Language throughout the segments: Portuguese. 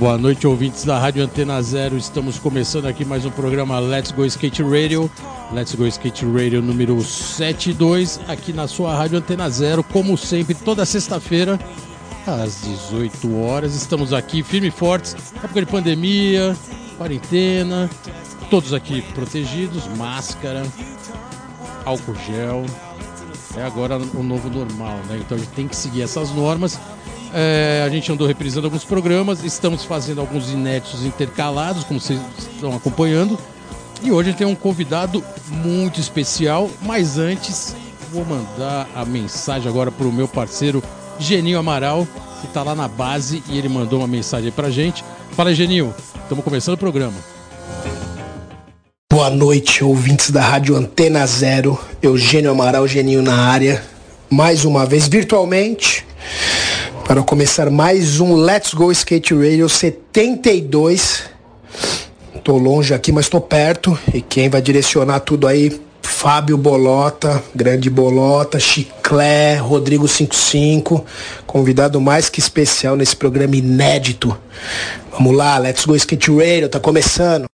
Boa noite, ouvintes da Rádio Antena Zero. Estamos começando aqui mais um programa Let's Go Skate Radio. Let's Go Skate Radio número 72, aqui na sua Rádio Antena Zero, como sempre, toda sexta-feira, às 18 horas. Estamos aqui firme e fortes, época de pandemia, quarentena, todos aqui protegidos, máscara, álcool gel. É agora o novo normal, né? Então a gente tem que seguir essas normas. É, a gente andou reprisando alguns programas, estamos fazendo alguns inéditos intercalados, como vocês estão acompanhando. E hoje tem um convidado muito especial, mas antes vou mandar a mensagem agora para o meu parceiro Geninho Amaral, que está lá na base e ele mandou uma mensagem aí pra gente. Fala, Geninho, estamos começando o programa. Boa noite, ouvintes da Rádio Antena Zero. Eugênio Amaral, Geninho na área. Mais uma vez, virtualmente, para começar mais um Let's Go Skate Radio 72. Tô longe aqui, mas tô perto. E quem vai direcionar tudo aí, Fábio Bolota, grande Bolota, Chiclé, Rodrigo 55, convidado mais que especial nesse programa inédito. Vamos lá, Let's Go Skate Radio, tá começando.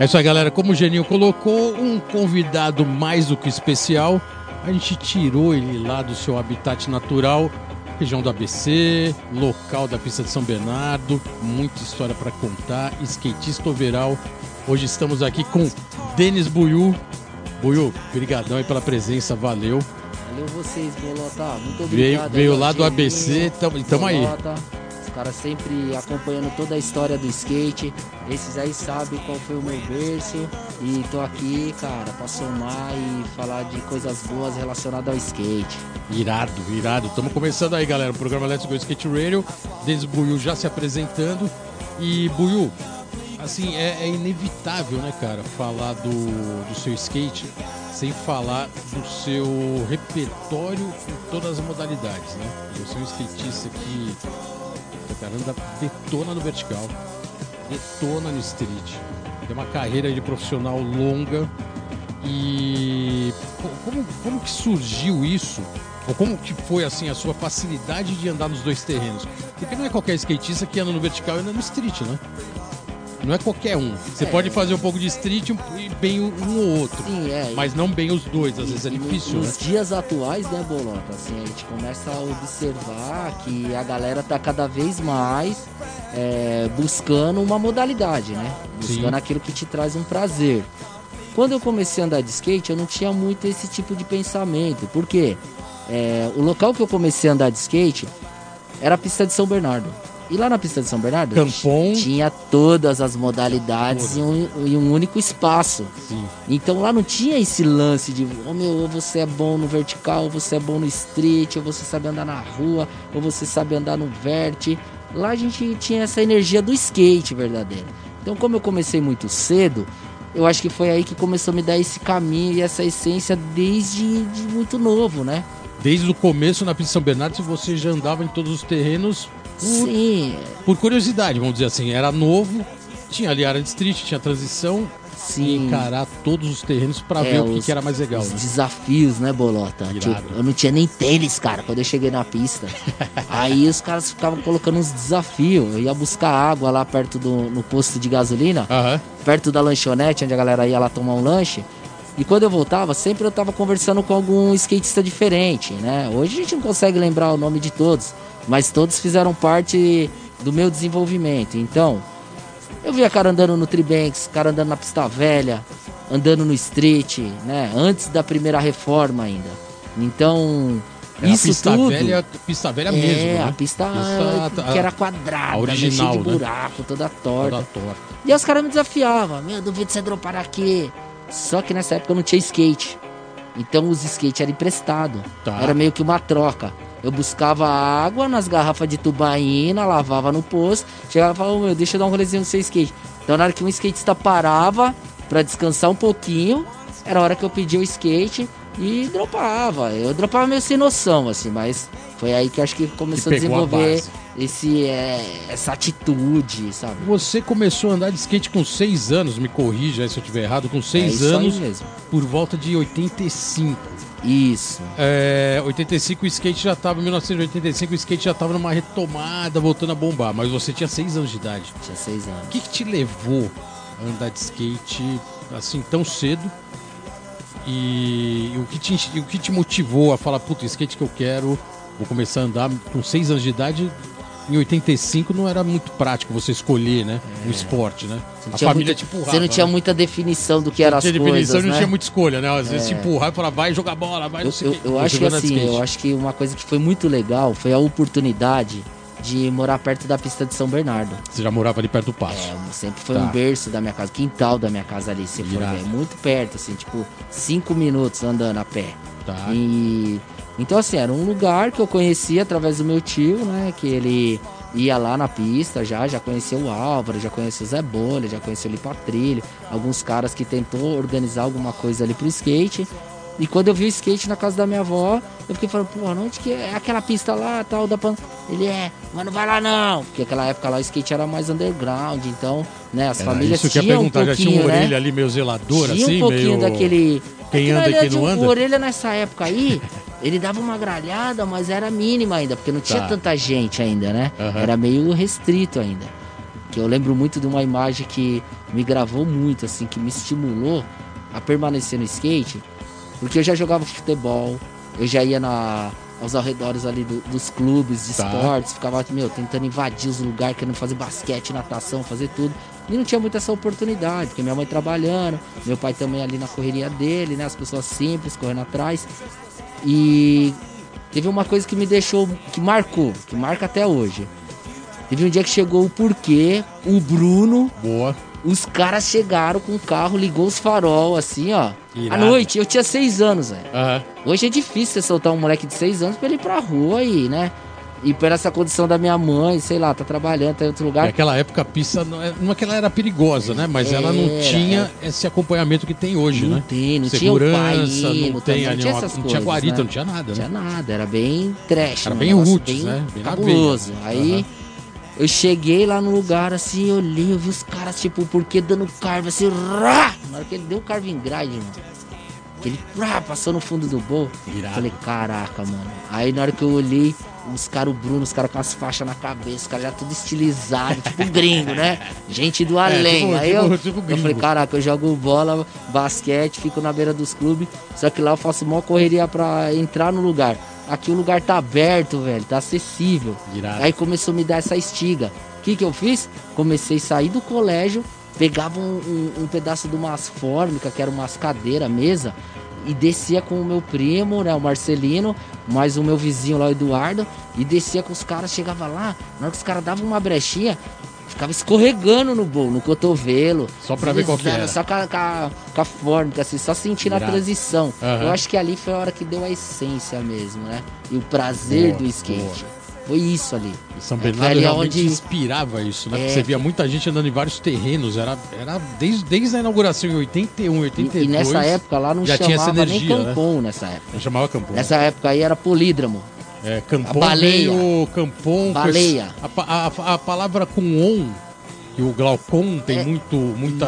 É isso aí, galera. Como o Geninho colocou, um convidado mais do que especial. A gente tirou ele lá do seu habitat natural, região do ABC, local da pista de São Bernardo, muita história para contar, skatista overall. Hoje estamos aqui com Denis Buiu. Buiu, brigadão aí pela presença, valeu. Valeu vocês, Bolota. Muito Veio, obrigado. veio aí, lá do ABC, tamo, tamo aí. Caras sempre acompanhando toda a história do skate. Esses aí sabem qual foi o meu berço. E tô aqui, cara, pra somar e falar de coisas boas relacionadas ao skate. Irado, irado. Estamos começando aí, galera, o programa Let's Go Skate Radio. Denis Buiu já se apresentando. E, Buiu, assim, é, é inevitável, né, cara, falar do, do seu skate sem falar do seu repertório em todas as modalidades, né? Você é um skatista que, cara, anda, detona no vertical, detona no street. Tem uma carreira de profissional longa e co- como, como que surgiu isso? Ou como que foi assim a sua facilidade de andar nos dois terrenos? Porque não é qualquer skatista que anda no vertical e anda no street, né? Não é qualquer um. Você É. pode fazer um pouco de street e bem um ou outro. Sim, é. Mas não bem os dois, às vezes é E difícil, né? Nos dias atuais, né, Bolota? Assim, a gente começa a observar que a galera tá cada vez mais é, buscando uma modalidade, né? Buscando Sim. aquilo que te traz um prazer. Quando eu comecei a andar de skate, eu não tinha muito esse tipo de pensamento. Por quê? É, o local que eu comecei a andar de skate era a pista de São Bernardo. E lá na pista de São Bernardo Campon. tinha todas as modalidades em um, em um único espaço. Sim. Então lá não tinha esse lance de, oh meu, ou você é bom no vertical, ou você é bom no street, ou você sabe andar na rua, ou você sabe andar no vert. Lá a gente tinha essa energia do skate verdadeiro. Então como eu comecei muito cedo, eu acho que foi aí que começou a me dar esse caminho e essa essência desde de muito novo, né? Desde o começo na pista de São Bernardo, você já andava em todos os terrenos Sim, por curiosidade, vamos dizer assim. Era novo, tinha ali área de street, tinha transição, e sim. encarar todos os terrenos pra É, ver o que, os- que era mais legal, Os né? desafios, né, Bolota? Tipo, eu não tinha nem tênis, cara, quando eu cheguei na pista. Aí os caras ficavam colocando uns desafios. Eu ia buscar água lá perto do no posto de gasolina, Aham. perto da lanchonete, onde a galera ia lá tomar um lanche. E quando eu voltava, sempre eu tava conversando com algum skatista diferente, né? Hoje a gente não consegue lembrar o nome de todos, mas todos fizeram parte do meu desenvolvimento. Então, eu via cara andando no Tribanks, cara andando na pista velha, andando no street, né? Antes da primeira reforma ainda. Então, Era isso pista tudo. velha, pista velha é, mesmo, né? a pista, Pista- que era quadrada, a original, cheia de né? buraco, toda torta. Toda torta. E os caras me desafiavam, meu, duvido você dropar aqui. Só que nessa época eu não tinha skate. Então os skate era emprestado. Tá. Era meio que uma troca. Eu buscava água nas garrafas de tubaína, lavava no posto, chegava e falava, "Ô, meu, deixa eu dar um rolezinho no seu skate. Então na hora que um skatista parava pra descansar um pouquinho, era a hora que eu pedia o skate e dropava. Eu dropava meio sem noção, assim, mas foi aí que acho que começou a pegou a desenvolver base. esse, é, essa atitude, sabe? Você começou a andar de skate com 6 anos, me corrija aí se eu estiver errado, com é 6 isso aí anos, por volta de 85. Isso. É, 85 o skate já tava, 1985 o skate já tava numa retomada, voltando a bombar, mas você tinha 6 anos de idade. Tinha seis anos. O que, que te levou a andar de skate assim tão cedo? E o que te, o que te motivou a falar, puta, skate que eu quero, vou começar a andar com 6 anos de idade? Em 85 não era muito prático você escolher, né? O esporte, né? É. A família muita- te empurrava. Você não tinha né? muita definição do que eram Não as tinha definição, coisas, não né? tinha muita escolha, né? Às vezes te empurrava e falava, vai jogar bola, vai Eu, eu, eu acho que assim, eu acho que uma coisa que foi muito legal foi a oportunidade de morar perto da pista de São Bernardo. Você já morava ali perto do passo. É, sempre foi Tá. um berço da minha casa, quintal da minha casa ali, se for Irado. ver. Muito perto, assim, tipo, cinco minutos andando a pé. Tá. E então assim, era um lugar que eu conhecia através do meu tio, né? Que ele ia lá na pista já, já conhecia o Álvaro, já conhecia o Zé Bolha, já conhecia o Lipa Trilho, alguns caras que tentou organizar alguma coisa ali pro skate. E quando eu vi o skate na casa da minha avó, eu fiquei falando, pô, onde que é aquela pista lá, tal, da pan... Ele é, mas não vai lá não. Porque aquela época lá o skate era mais underground, então, né, as Era famílias isso que eu ia tinham um perguntar, já tinha pouquinho, uma né? orelha ali meio zeladora, Tinha assim, um pouquinho meio... daquele. Quem É anda e quem verdade, não anda? O orelha nessa época aí, ele dava uma gralhada, mas era mínima ainda, porque não tinha Tá. tanta gente ainda, né? Aham. Era meio restrito ainda. Que eu lembro muito de uma imagem que me gravou muito, assim, que me estimulou a permanecer no skate, porque eu já jogava futebol, eu já ia na, aos arredores ali do- dos clubes de Tá. esportes, ficava, meu, tentando invadir os lugares, querendo fazer basquete, natação, fazer tudo. E não tinha muita essa oportunidade, porque minha mãe trabalhando, meu pai também ali na correria dele, né? As pessoas simples correndo atrás. E teve uma coisa que me deixou, que marcou, que marca até hoje. Teve um dia que chegou o porquê, o Bruno, Boa. os caras chegaram com o carro, ligou os farol, assim, ó. Irado. À noite, eu tinha seis anos, velho. Aham. Hoje é difícil você soltar um moleque de seis anos pra ele ir pra rua e, né? E por essa condição da minha mãe, sei lá, tá trabalhando, tá em outro lugar. Naquela época a pista não é, não é que ela era perigosa, né? Mas ela não Era, tinha esse acompanhamento que tem hoje, Não né? tem, não tinha o Segurança, pai, não tem não tinha não coisas, tinha guarita, né? não tinha nada, Não né? tinha nada, era bem trash. Era um bem roots, né? Bem cabuloso. Aí Aham. Eu cheguei lá no lugar assim, olhei, eu vi os caras, tipo, porque dando carve assim, rá! Na hora que ele deu o carve em grade, mano. Que ele rá, passou no fundo do gol. Irado. Falei, caraca, mano. Aí na hora que eu olhei, os caras, o Bruno, os caras com as faixas na cabeça, os caras já tudo estilizado, tipo gringo, né? Gente do além. tipo- Aí tipo- eu, tipo eu falei, caraca, eu jogo bola, basquete, fico na beira dos clubes, só que lá eu faço mó correria pra entrar no lugar. Aqui o lugar tá aberto, velho, tá acessível. Irado. Aí começou a me dar essa estiga. O que que eu fiz? Comecei a sair do colégio, pegava um, um- um pedaço de umas fórmicas, que era umas cadeiras, mesa, e descia com o meu primo, né, o Marcelino, mais o meu vizinho lá, o Eduardo, e descia com os caras, chegava lá, na hora que os caras davam uma brechinha, ficava escorregando no bolo, no cotovelo. Só pra ver qual que era. Só com a, com a- com a fórmica, assim, só sentindo a transição. Aham. Eu acho que ali foi a hora que deu a essência mesmo, né? E o prazer Boa, do skate. boa. Foi isso ali. E São É, Bernardo ali realmente onde- inspirava isso, né? É. Porque você via muita gente andando em vários terrenos, era, era desde, desde a inauguração em 81, 82. E, e nessa época lá não já tinha essa chamava nem energia, né? Nessa época. Eu chamava Campon. Nessa época aí era polídromo. É, Campon A baleia. veio Campon. com Baleia. A, a- a palavra com on, que o Glaucon tem É. muito, muita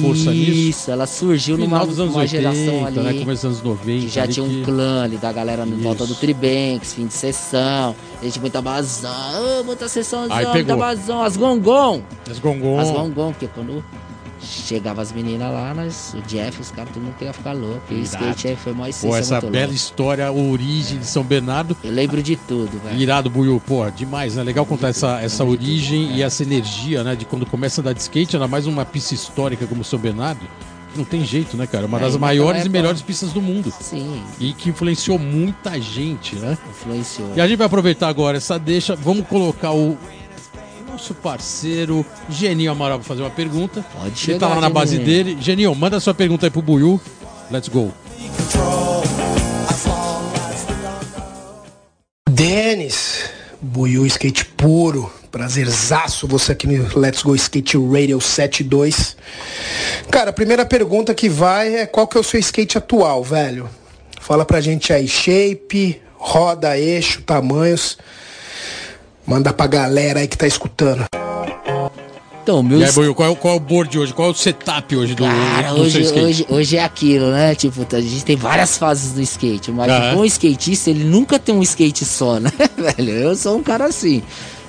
força nisso. Isso, ela surgiu numa Final dos anos uma 80, geração ali. né? Começo dos anos 90. que já tinha um que- clã ali da galera no volta Isso. do Tribanks, fim de sessão, gente muita bazão, ô, muita sessãozão, Aí muita bazão, as gongon. As gongon. As gongon, porque quando chegava as meninas lá, nós, o Jeff, os caras, todo mundo queria ficar louco. E o skate aí foi Pô, essência essa muito bela louca. história, origem de São Bernardo. Eu lembro de tudo, velho. Irado, Buiu, pô, demais, né? Legal contar essa, essa origem e essa energia, né? De quando começa a andar de skate, ainda mais uma pista histórica como São Bernardo. Não tem jeito, né, cara? Uma É, das e maiores e época- melhores pistas do mundo. Sim, E que influenciou muita gente, né? influenciou. E a gente vai aproveitar agora essa deixa. Vamos colocar o nosso parceiro Geninho Amaral para fazer uma pergunta. Pode Ele chegar, tá lá na base Geninho. dele. Geninho, manda sua pergunta aí pro Buiu. Let's go. Denis, Buiu Skate Puro. Prazerzaço você aqui no Let's Go Skate Radio 72. Cara, a primeira pergunta que vai é qual que é o seu skate atual, velho? Fala pra gente aí, shape, roda, eixo, tamanhos. Manda pra galera aí que tá escutando. Então, meu... E aí, qual, é, qual é o board hoje? Qual é o setup hoje do, Cara, do hoje, hoje, hoje é aquilo, né? Tipo, a gente tem várias fases do skate, mas ah, um bom skatista, ele nunca tem um skate só, né, velho? Eu sou um cara assim.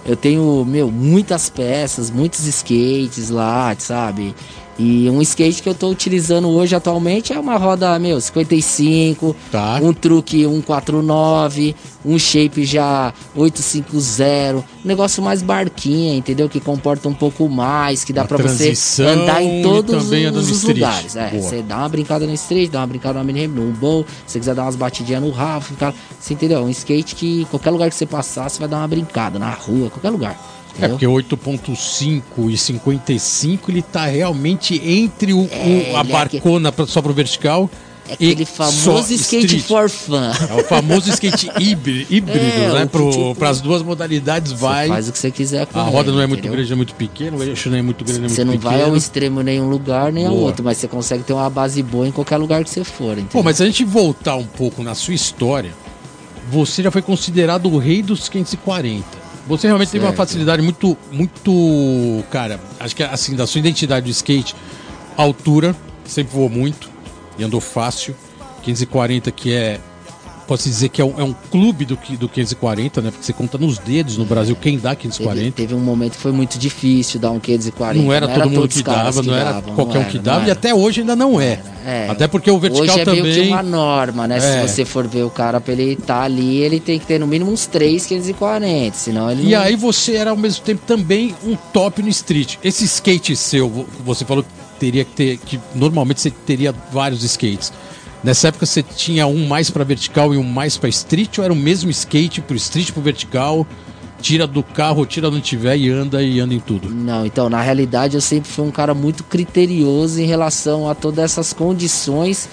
Eu tenho, meu, muitas peças, muitos skates lá, sabe? E um skate que eu tô utilizando hoje atualmente é uma roda, meu, 55, tá. um truque 149, um shape já 850, um negócio mais barquinha, entendeu? Que comporta um pouco mais, que dá para você andar em todos os, os lugares. É, você dá uma brincada no street, dá uma brincada no mini no bowl, se você quiser dar umas batidinhas no rafo, você entendeu? Um skate que qualquer lugar que você passar, você vai dar uma brincada, na rua, qualquer lugar. É porque 8.5 e 55 ele tá realmente entre o, é, o a é barcona é só pro vertical é aquele famoso skate street. for fun. É o famoso skate híbrido, híbrido é, né? Para tipo, as duas modalidades vai. Faz o que você quiser com A roda não é muito grande, é muito pequena, o eixo não é muito grande, é muito Você não pequeno. vai ao extremo em nenhum lugar, nem boa. ao outro, mas você consegue ter uma base boa em qualquer lugar que você for. Entendeu? Pô, mas se a gente voltar um pouco na sua história, você já foi considerado o rei dos 540. Você realmente certo. teve uma facilidade muito, muito, cara, acho que assim, da sua identidade do skate, altura, sempre voou muito e andou fácil. 540 que é posso dizer que é um, é um clube do, do 540, né? Porque você conta nos dedos no Brasil quem dá 540. Teve, teve um momento que foi muito difícil dar um 540. Não era não todo era mundo que dava, não era davam, qualquer um que dava, e até hoje ainda não é. é. Até porque o vertical hoje é também. É uma norma, né? É. Se você for ver o cara pra ele estar tá ali, ele tem que ter no mínimo uns 3 540, senão ele. E não... aí você era ao mesmo tempo também um top no street. Esse skate seu, você falou que teria que ter. que normalmente você teria vários skates. Nessa época você tinha um mais para vertical e um mais para street, ou era o mesmo skate pro street pro vertical? Tira do carro, tira onde tiver e anda e anda em tudo. Não, então, na realidade eu sempre fui um cara muito criterioso em relação a todas essas condições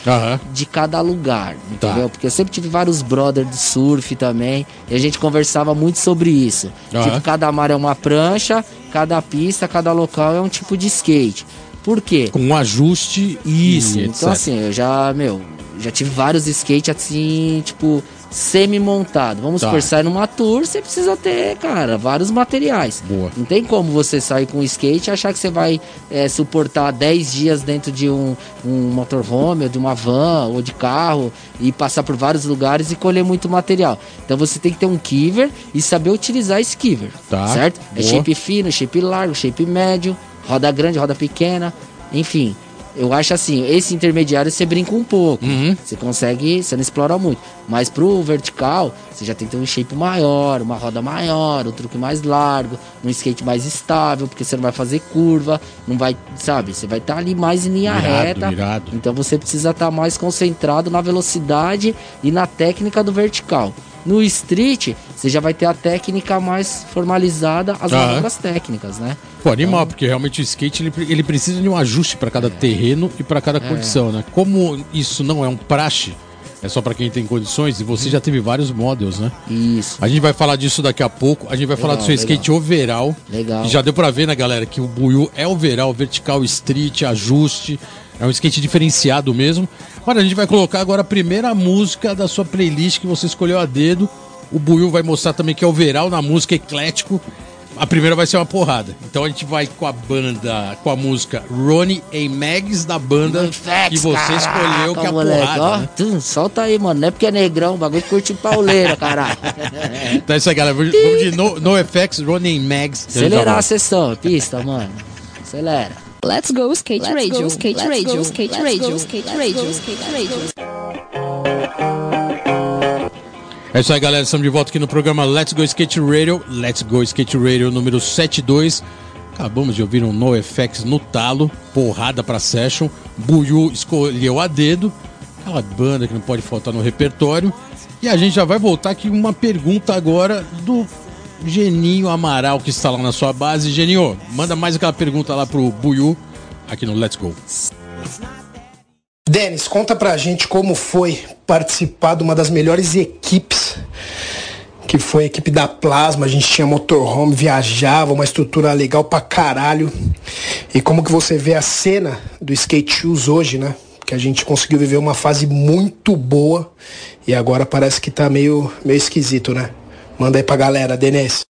de cada lugar, tá. entendeu? Porque eu sempre tive vários brothers de surf também, e a gente conversava muito sobre isso. Uhum. Tipo, cada mar é uma prancha, cada pista, cada local é um tipo de skate. Por quê? Com um ajuste Isso, então assim, eu já, meu, já tive vários skates assim, tipo, semi-montado. Vamos tá. por sair numa tour, você precisa ter, cara, vários materiais. Boa. Não tem como você sair com um skate e achar que você vai é, suportar 10 dias dentro de um, um motorhome, ou de uma van, ou de carro, e passar por vários lugares e colher muito material. Então você tem que ter um kiver e saber utilizar esse kiver, tá. certo? É Boa. É shape fino, shape largo, shape médio, roda grande, roda pequena, enfim. Eu acho assim, esse intermediário você brinca um pouco. Uhum. Você consegue, você não explora muito. Mas pro vertical, você já tem que ter um shape maior, uma roda maior, um truque mais largo, um skate mais estável, porque você não vai fazer curva, não vai, sabe? Você vai estar tá ali mais em linha irado, reta. Irado. Então você precisa estar tá mais concentrado na velocidade e na técnica do vertical. No street, você já vai ter a técnica mais formalizada, as ah, manobras técnicas, né? Pô, animal, então, porque realmente o skate ele, ele precisa de um ajuste para cada é. terreno e para cada é. condição, né? Como isso não é um praxe, é só para quem tem condições e você uhum. já teve vários models, né? Isso. A gente vai falar disso daqui a pouco. A gente vai legal, falar do seu skate legal. overall. Legal. já deu para ver, né, galera, que o Buiu é overall, vertical, street, ajuste. É um skate diferenciado mesmo. Olha, a gente vai colocar agora a primeira música da sua playlist que você escolheu a dedo. O Buiu vai mostrar também que é o veral na música eclético. A primeira vai ser uma porrada. Então a gente vai com a banda, com a música Ronnie A. Mags da banda que você caraca, escolheu que é a porrada. Né? Tu, solta aí, mano. Não é porque é negrão, o bagulho curte pauleira, caralho. então é isso aí, galera. Vamos de No, no Effects, Ronnie A. Mags. Acelerar a sessão, pista, mano. Acelera. Let's go skate Let's radio, go, skate radio, skate radio, skate radio, skate radio. É isso aí, galera. Estamos de volta aqui no programa Let's Go Skate Radio. Let's Go Skate Radio número 72. Acabamos de ouvir um NoFX no talo, porrada pra session. Buiu escolheu a dedo, aquela banda que não pode faltar no repertório. E a gente já vai voltar aqui uma pergunta agora do Geninho Amaral, que está lá na sua base. Geninho, manda mais aquela pergunta lá pro Buiu, aqui no Let's Go. Denis, conta pra gente como foi participar de uma das melhores equipes que foi a equipe da Plasma, a gente tinha motorhome, viajava, uma estrutura legal pra caralho. E como que você vê a cena do skate shoes hoje, né? Que a gente conseguiu viver uma fase muito boa e agora parece que tá meio, meio esquisito, né? Manda aí pra galera, Denise.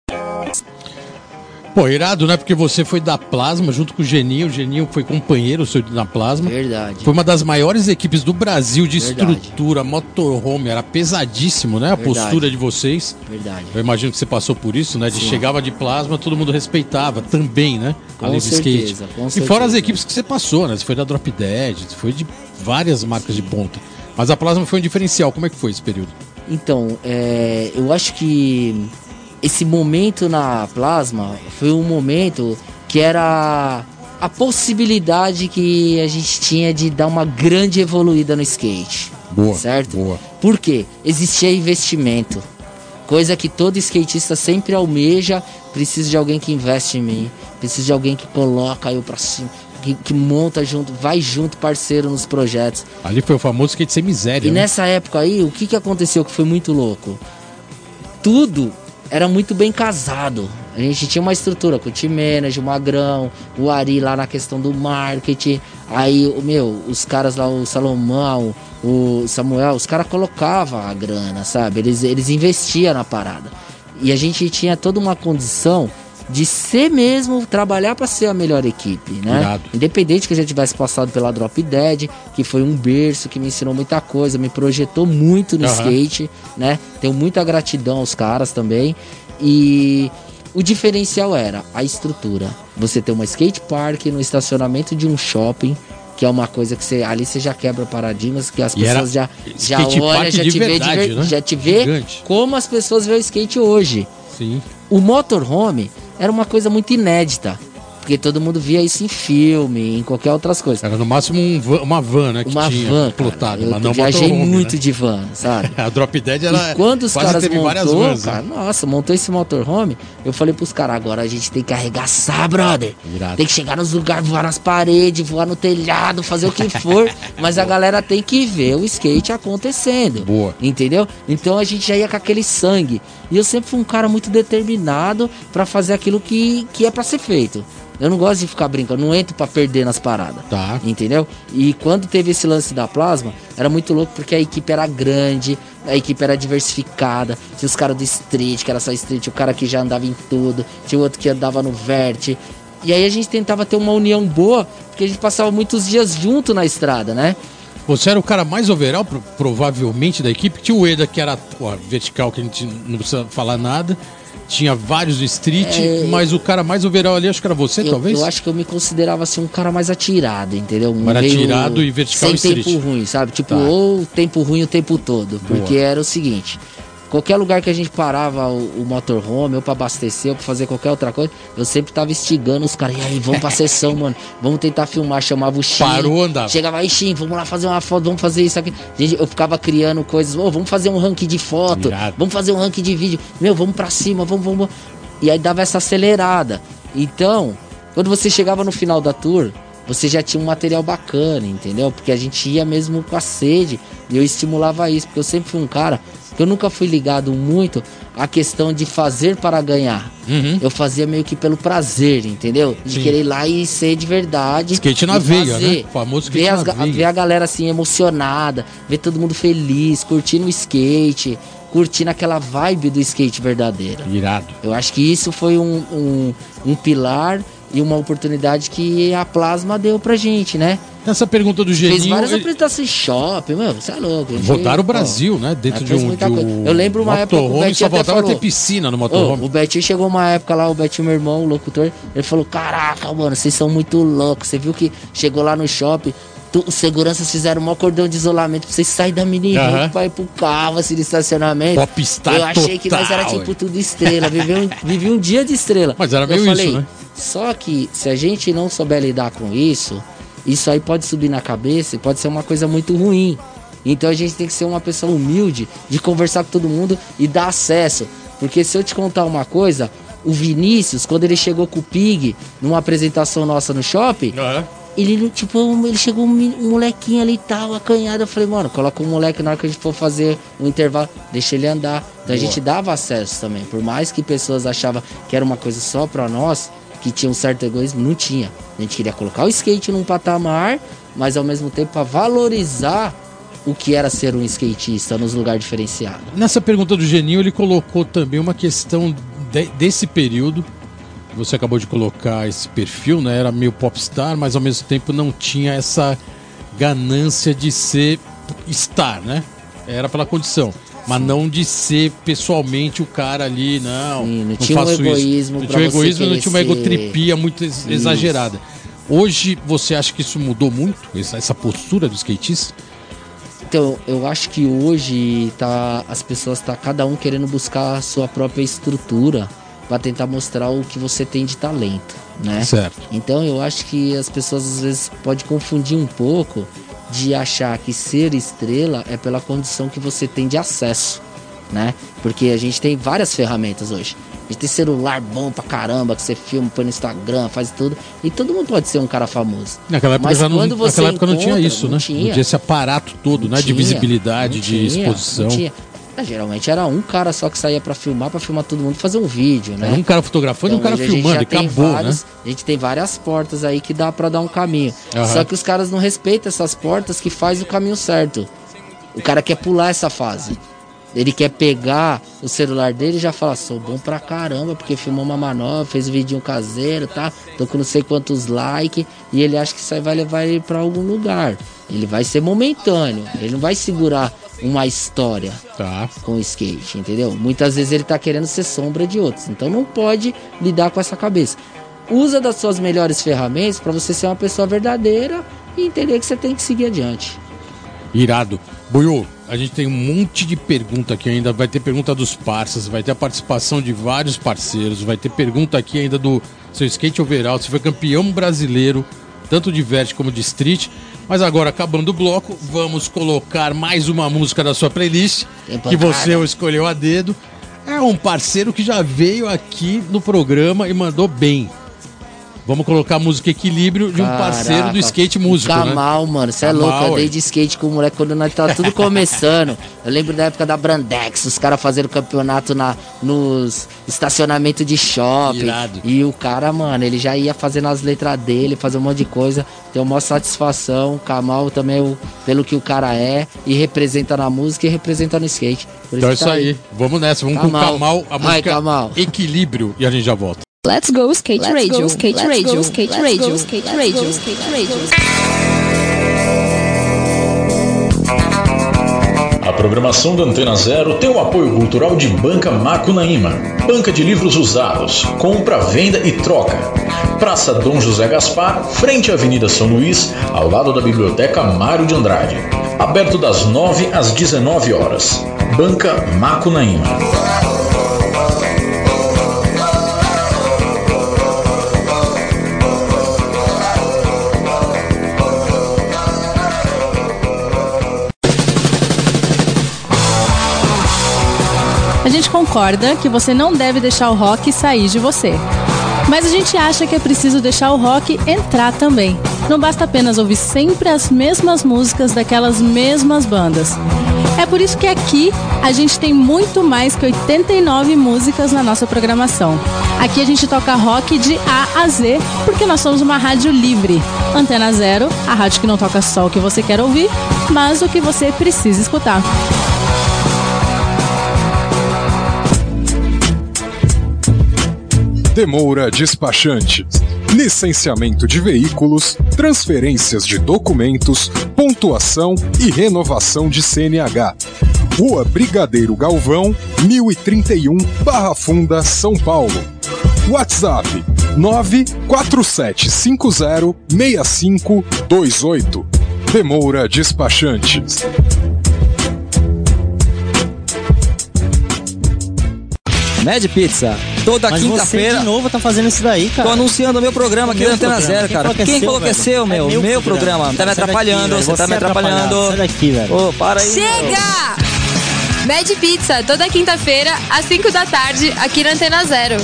Pô, irado, né? Porque você foi da Plasma junto com o Geninho. O Geninho foi companheiro seu da Plasma. Verdade. Foi uma das maiores equipes do Brasil de Verdade. estrutura, motorhome. Era pesadíssimo, né? A Verdade. postura de vocês. Verdade. Eu imagino que você passou por isso, né? De Sim. chegava de Plasma, todo mundo respeitava também, né? Com Além certeza, do skate. e fora as equipes que você passou, né? Você foi da Drop Dead, você foi de várias marcas de ponta. Mas a Plasma foi um diferencial. Como é que foi esse período? Então, é, eu acho que esse momento na Plasma foi um momento que era a possibilidade que a gente tinha de dar uma grande evoluída no skate. Boa. Certo? Boa. Por quê? Existia investimento. Coisa que todo skatista sempre almeja. Preciso de alguém que investe em mim. Preciso de alguém que coloca eu pra cima. Que, que, monta junto, vai junto parceiro nos projetos. Ali foi o famoso skate sem miséria. E né? nessa época aí, o que, que aconteceu que foi muito louco? Tudo era muito bem casado. A gente tinha uma estrutura com o team manager, o Magrão, o Ari lá na questão do marketing. Aí, o meu, os caras lá, o Salomão, o Samuel, os caras colocavam a grana, sabe? Eles, eles investiam na parada. E a gente tinha toda uma condição de ser mesmo, trabalhar para ser a melhor equipe, né? Irado. Independente que a gente tivesse passado pela Drop Dead, que foi um berço que me ensinou muita coisa, me projetou muito no uhum. skate, né? Tenho muita gratidão aos caras também. E o diferencial era a estrutura. Você ter uma skate park no estacionamento de um shopping, que é uma coisa que você ali você já quebra paradigmas, que as pessoas já já olham, já te verdade, vê, né? já te vê Gigante. como as pessoas veem o skate hoje. Sim. O motorhome era uma coisa muito inédita. Porque todo mundo via isso em filme, em qualquer outras coisas. Era no máximo um van, uma van, né? Que uma tinha van, plotada, mas não viajei muito né? de van, sabe? a Drop Dead era. E quando os caras montou, vans, cara, né? nossa, montou esse motorhome, eu falei pros caras, agora a gente tem que arregaçar, brother. Irado. Tem que chegar nos lugares, voar nas paredes, voar no telhado, fazer o que for. mas a galera tem que ver o skate acontecendo. Boa. Entendeu? Então a gente já ia com aquele sangue. E eu sempre fui um cara muito determinado para fazer aquilo que, que é para ser feito. Eu não gosto de ficar brincando, não entro para perder nas paradas. Tá. Entendeu? E quando teve esse lance da plasma, era muito louco porque a equipe era grande, a equipe era diversificada. Tinha os caras do street, que era só street, o cara que já andava em tudo, tinha o outro que andava no vert. E aí a gente tentava ter uma união boa, porque a gente passava muitos dias junto na estrada, né? Você era o cara mais overall, provavelmente, da equipe. Tinha o Eda, que era ó, vertical, que a gente não precisa falar nada tinha vários do street, é, mas o cara mais overall ali, acho que era você, eu, talvez? Eu acho que eu me considerava assim um cara mais atirado, entendeu? Um atirado e vertical sem street. tempo ruim, sabe? Tipo, tá. ou tempo ruim o tempo todo. Boa. Porque era o seguinte, Qualquer lugar que a gente parava o, o motorhome, ou pra abastecer, ou pra fazer qualquer outra coisa, eu sempre tava instigando os caras. E aí, vamos pra sessão, mano. Vamos tentar filmar. Chamava o Shin. Parou, andava. Chegava aí, Shin, vamos lá fazer uma foto, vamos fazer isso aqui. Gente, eu ficava criando coisas. Oh, vamos fazer um ranking de foto. Vamos fazer um ranking de vídeo. Meu, vamos pra cima, vamos, vamos. E aí dava essa acelerada. Então, quando você chegava no final da tour, você já tinha um material bacana, entendeu? Porque a gente ia mesmo com a sede e eu estimulava isso, porque eu sempre fui um cara eu nunca fui ligado muito à questão de fazer para ganhar. Uhum. Eu fazia meio que pelo prazer, entendeu? De Sim. querer ir lá e ser de verdade. Skate na veia, né? O famoso skate ver, as, veia. ver a galera assim emocionada, ver todo mundo feliz, curtindo o skate, curtindo aquela vibe do skate verdadeiro. Irado. Eu acho que isso foi um, um, um pilar e uma oportunidade que a Plasma deu pra gente, né? Essa pergunta do Geninho... Fez várias ele... apresentações em shopping, meu, você é louco. Rodaram o Brasil, né? Dentro de um, de um... Eu lembro uma época que o Betinho só faltava falou, ter piscina no motorhome. Oh, o Betinho chegou uma época lá, o Betinho, meu irmão, o locutor, ele falou, caraca, mano, vocês são muito loucos. Você viu que chegou lá no shopping, os seguranças fizeram um cordão de isolamento pra vocês saírem da mini uhum. pra ir pro carro, assim, de estacionamento. Popstar Eu achei total, que nós era tipo tudo estrela, vivi um, vivi um dia de estrela. Mas era meio eu falei, isso, né? Só que se a gente não souber lidar com isso, isso aí pode subir na cabeça e pode ser uma coisa muito ruim. Então a gente tem que ser uma pessoa humilde de conversar com todo mundo e dar acesso. Porque se eu te contar uma coisa, o Vinícius, quando ele chegou com o Pig numa apresentação nossa no shopping, ele, tipo, ele chegou um molequinho ali e tal, acanhado. Eu falei, mano, coloca o um moleque na hora que a gente for fazer um intervalo, deixa ele andar. Então Boa. a gente dava acesso também. Por mais que pessoas achavam que era uma coisa só pra nós, que tinha um certo egoísmo, não tinha. A gente queria colocar o skate num patamar, mas ao mesmo tempo para valorizar o que era ser um skatista nos lugares diferenciados. Nessa pergunta do Geninho, ele colocou também uma questão de, desse período você acabou de colocar esse perfil, né? Era meio popstar, mas ao mesmo tempo não tinha essa ganância de ser star, né? Era pela condição. Mas não de ser pessoalmente o cara ali, não. Sim, não, não tinha faço um egoísmo. Isso. Não tinha um egoísmo, não tinha uma egotripia muito isso. exagerada. Hoje você acha que isso mudou muito? Essa, essa postura do skatista? Então, eu acho que hoje tá, as pessoas tá cada um querendo buscar a sua própria estrutura para tentar mostrar o que você tem de talento, né? Certo. Então eu acho que as pessoas às vezes podem confundir um pouco de achar que ser estrela é pela condição que você tem de acesso, né? Porque a gente tem várias ferramentas hoje. A gente tem celular bom pra caramba, que você filma, põe no Instagram, faz tudo. E todo mundo pode ser um cara famoso. Naquela época, Mas já não, naquela época não tinha isso, não né? Tinha. Não tinha esse aparato todo, né? Tinha, de visibilidade, de exposição. Não tinha. É, geralmente era um cara só que saía para filmar, para filmar todo mundo, fazer um vídeo, né? Era um cara fotografando e então, um cara filmando, e acabou, né? vários, né? A gente tem várias portas aí que dá para dar um caminho. Uhum. Só que os caras não respeitam essas portas que faz o caminho certo. O cara quer pular essa fase. Ele quer pegar o celular dele e já fala, sou bom pra caramba, porque filmou uma manobra, fez um vidinho caseiro, tá? Tô com não sei quantos likes, e ele acha que isso aí vai levar ele pra algum lugar. Ele vai ser momentâneo, ele não vai segurar uma história tá. com o skate, entendeu? Muitas vezes ele tá querendo ser sombra de outros, então não pode lidar com essa cabeça. Usa das suas melhores ferramentas para você ser uma pessoa verdadeira e entender que você tem que seguir adiante. Irado. Buiu, a gente tem um monte de pergunta aqui ainda. Vai ter pergunta dos parceiros, vai ter a participação de vários parceiros, vai ter pergunta aqui ainda do seu skate overall. Você foi campeão brasileiro, tanto de vert como de street. Mas agora, acabando o bloco, vamos colocar mais uma música da sua playlist, que você escolheu a dedo. É um parceiro que já veio aqui no programa e mandou bem. Vamos colocar a música Equilíbrio de um Caraca, parceiro do skate músico, Kamal, né? mano, você é louco. Eu dei de skate com o moleque quando nós tava tudo começando. eu lembro da época da Brandex, os caras fazendo campeonato na, nos estacionamentos de shopping. Irado. E o cara, mano, ele já ia fazendo as letras dele, fazer um monte de coisa. Tenho uma satisfação. Kamal também, pelo que o cara é, e representa na música e representa no skate. Por então é isso tá aí. aí. Vamos nessa, vamos Kamal. com o Kamal, a música Ai, Kamal. Equilíbrio, e a gente já volta. Let's go skate Let's radio, go, skate radio, go, skate radio, skate radio, skate radio. A programação da Antena Zero tem o apoio cultural de Banca Macunaíma, banca de livros usados, compra, venda e troca. Praça Dom José Gaspar, frente à Avenida São Luís, ao lado da Biblioteca Mário de Andrade. Aberto das 9 às 19 horas. Banca Macunaíma. Gente concorda que você não deve deixar o rock sair de você. Mas a gente acha que é preciso deixar o rock entrar também. Não basta apenas ouvir sempre as mesmas músicas daquelas mesmas bandas. É por isso que aqui a gente tem muito mais que 89 músicas na nossa programação. Aqui a gente toca rock de A a Z, porque nós somos uma rádio livre. Antena Zero, a rádio que não toca só o que você quer ouvir, mas o que você precisa escutar. Demoura Despachantes. Licenciamento de veículos, transferências de documentos, pontuação e renovação de CNH. Rua Brigadeiro Galvão, 1031, Barra Funda, São Paulo. WhatsApp 947506528. Demoura Despachantes. Mad Pizza Toda quinta-feira. de novo tá fazendo isso daí, cara. Tô anunciando o meu programa aqui da Antena Zero, cara. Quem falou que é seu, meu? É meu programa. Tá me atrapalhando, você tá me atrapalhando. Sai daqui, velho. Ô, para aí. Chega! Mad Pizza, toda quinta-feira, às 5 da tarde, aqui na Antena Zero.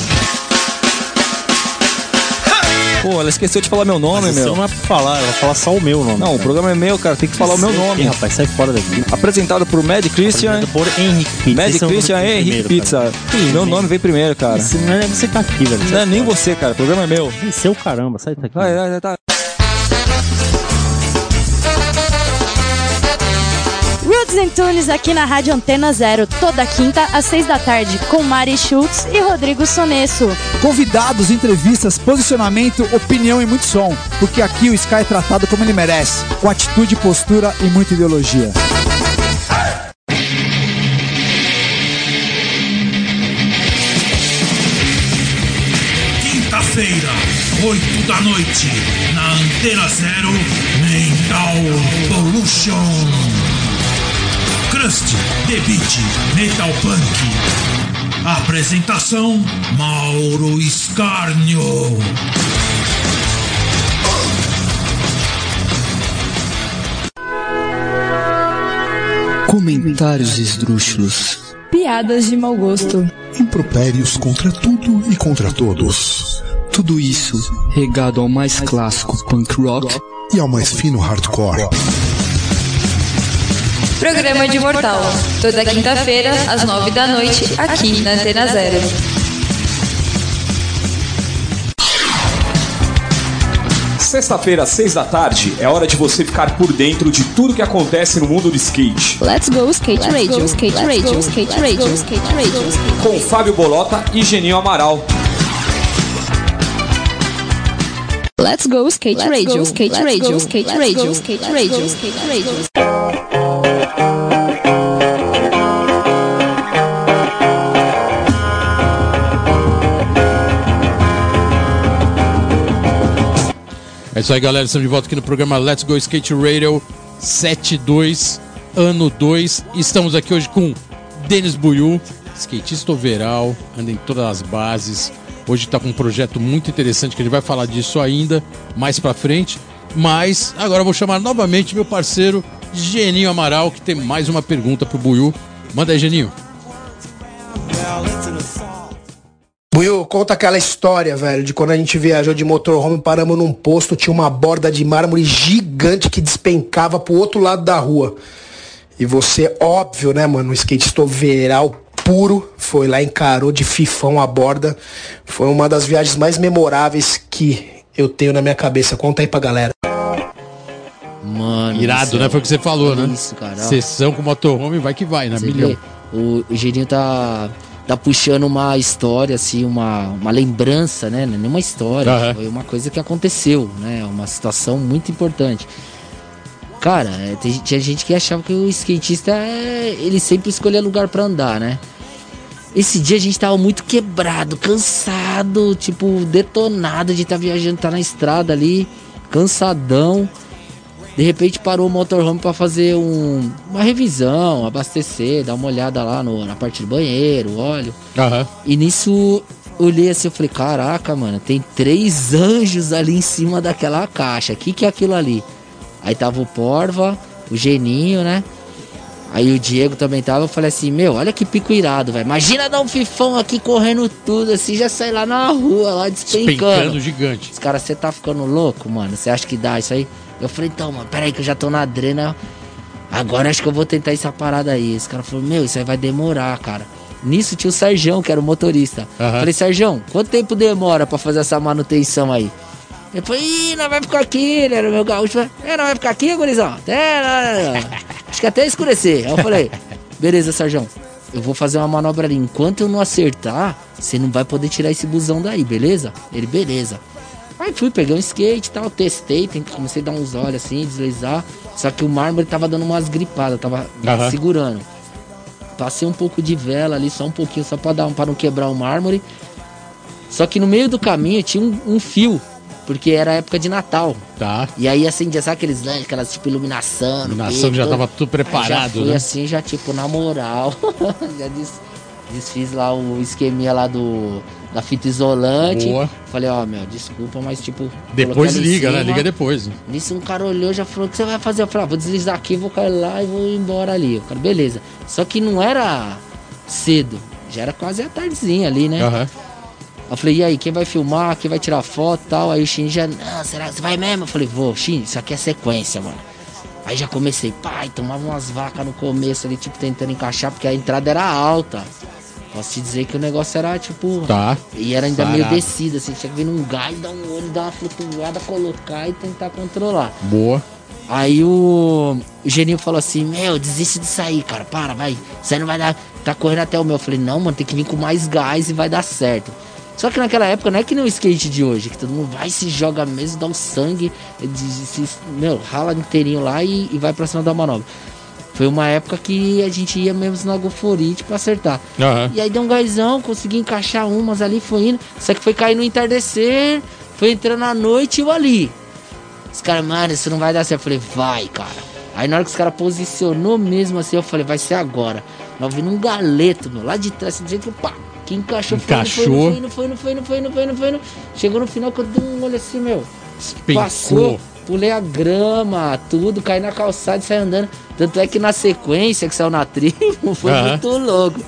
Pô, ela esqueceu de falar meu nome, Mas meu. Não é pra falar, ela vai falar só o meu nome. Não, o programa é meu, cara. Tem que falar o meu nome. rapaz, sai fora daqui. Apresentado por Mad Christian. Apresentado por Henrique Pizza. Mad Esse é Christian nome Henrique primeiro, Pizza. Meu nome vem primeiro, cara. Esse não é você tá aqui, velho. Não é nem você, cara. O programa é meu. Seu caramba, sai daqui. Vai, vai, vai, tá. Roots and Tunes aqui na Rádio Antena Zero, toda quinta às seis da tarde, com Mari Schultz e Rodrigo Sonesso. Convidados, entrevistas, posicionamento, opinião e muito som. Porque aqui o Sky é tratado como ele merece, com atitude, postura e muita ideologia. Quinta-feira, 8 da noite, na Antena Zero, Mental Pollution. Crust, The Beat, Metal Punk. Apresentação: Mauro Escarnio. Comentários esdrúxulos. Piadas de mau gosto. Impropérios contra tudo e contra todos. Tudo isso regado ao mais clássico punk rock E ao mais fino hardcore. Programa de Mortal, toda quinta-feira às nove da noite, aqui na Antena Zero. Sexta-feira, às seis da tarde, é hora de você ficar por dentro de tudo que acontece no mundo do skate. Let's go skate radio, skate radio, skate radio, skate radio. Com Fábio Bolota e Geninho Amaral. Let's go skate radio, skate radio, skate radio, skate radio, skate radio. É isso aí, galera. Estamos de volta aqui no programa Let's Go Skate Radio 72, ano 2. Estamos aqui hoje com Denis Buiu, skatista overall, anda em todas as bases. Hoje está com um projeto muito interessante que a gente vai falar disso ainda mais pra frente. Mas agora eu vou chamar novamente meu parceiro Geninho Amaral, que tem mais uma pergunta pro Buiu. Manda aí, Geninho. Buiu, conta aquela história, velho, de quando a gente viajou de motorhome, paramos num posto, tinha uma borda de mármore gigante que despencava pro outro lado da rua. E você, óbvio, né, mano, um skatista overall puro, foi lá, encarou de fifão a borda. Foi uma das viagens mais memoráveis que eu tenho na minha cabeça. Conta aí pra galera. Mano. Irado, né? Foi o que você falou, Olha né? Isso, cara. Sessão com motorhome vai que vai, né? Milhão. vê, o Girinho tá, tá puxando uma história, assim, uma, uma lembrança, né? Não é nenhuma história. Aham. Foi uma coisa que aconteceu, né? Uma situação muito importante. Cara, é, tem- tinha gente que achava que o skatista, é, ele sempre escolhia lugar pra andar, né? Esse dia a gente tava muito quebrado, cansado, tipo, detonado de estar viajando, tá na estrada ali, cansadão. De repente parou o motorhome pra fazer um- uma revisão, abastecer, dar uma olhada lá no- na parte do banheiro, óleo. Aham. E nisso olhei assim, eu falei, caraca, mano, tem três anjos ali em cima daquela caixa. O que, que é aquilo ali? Aí tava o Porva, o Geninho, né? Aí o Diego também tava, eu falei assim, meu, olha que pico irado, velho. Imagina dar um fifão aqui correndo tudo, assim, já sai lá na rua, lá despencando. Pencando gigante. Os caras, você tá ficando louco, mano? Você acha que dá isso aí? Eu falei, então, mano, peraí que eu já tô na drena. Agora acho que eu vou tentar essa parada aí. Os caras falaram, meu, isso aí vai demorar, cara. Nisso tinha o Serjão, que era o motorista. Aham. Falei, Serjão, quanto tempo demora pra fazer essa manutenção aí? Ele falou, ih, nós vai ficar aqui, ele era o meu gaúcho. Falei, É, nós vai ficar aqui, gurizão? Até, não, não, não. Acho que até escurecer. Aí eu falei, beleza, Serjão. Eu vou fazer uma manobra ali. Enquanto eu não acertar, você não vai poder tirar esse busão daí, beleza? Ele, beleza. Aí fui, peguei um skate e tal, testei, comecei a dar uns olhos assim, deslizar. Só que o mármore tava dando umas gripadas, tava Aham. segurando. Passei um pouco de vela ali, só um pouquinho, só pra, dar, pra não quebrar o mármore. Só que no meio do caminho tinha um, um fio, porque era época de Natal. Tá. E aí acendia, sabe aqueles lanches, aquelas tipo iluminação. Iluminação que já tava tudo preparado, Aí já fui né? assim, já tipo, na moral. já des- desfiz lá o esqueminha lá do da fita isolante. Boa. Falei, ó, meu, desculpa, mas tipo. Depois em liga, né? cima. Liga depois. Nisso um cara olhou já falou: O que você vai fazer? Eu falei: ah, vou deslizar aqui, vou cair lá e vou embora ali. O cara, beleza. Só que não era cedo, já era quase a tardezinha ali, né? Aham. Eu falei, e aí, quem vai filmar, quem vai tirar foto e tal? Aí o Shin já, não, será que você vai mesmo? Eu falei, vou, Shin, isso aqui é sequência, mano. Aí já comecei, pai, tomava umas vacas no começo ali, tipo, tentando encaixar, porque a entrada era alta. Posso te dizer que o negócio era, tipo... Tá. E era ainda meio Parado. descida, assim, tinha que vir num gás, dar um olho, dar uma flutuada, colocar e tentar controlar. Boa. Aí o, o Geninho falou assim: Meu, desiste disso aí, cara. Para, vai. Isso aí não vai dar. Tá correndo até o meu. Eu falei: Não, mano, tem que vir com mais gás e vai dar certo. Só que naquela época não é que nem o skate de hoje, que todo mundo vai, se joga mesmo, dá um sangue, de- se, meu, rala inteirinho lá e, e vai pra cima da manobra. Foi uma época que a gente ia mesmo na Goforite pra acertar. Aham. E aí deu um gazão, consegui encaixar umas ali, foi indo. Só que foi cair no entardecer, foi entrando a noite e eu ali. Os caras, mano, isso não vai dar certo. Eu falei, vai, cara. Aí na hora que os caras posicionou mesmo assim, eu falei, vai ser agora. Nós vimos um galeto, meu, lá de trás, assim, do jeito que pá, que encaixou, foi, Encaixou. Foi, não foi, não foi, não foi, não foi, não foi, não foi. Chegou no final que eu dei um olho assim, meu. Passou, pulei a grama, tudo, caí na calçada e saí andando. Tanto é que na sequência que saiu na tribo, foi Aham. muito louco.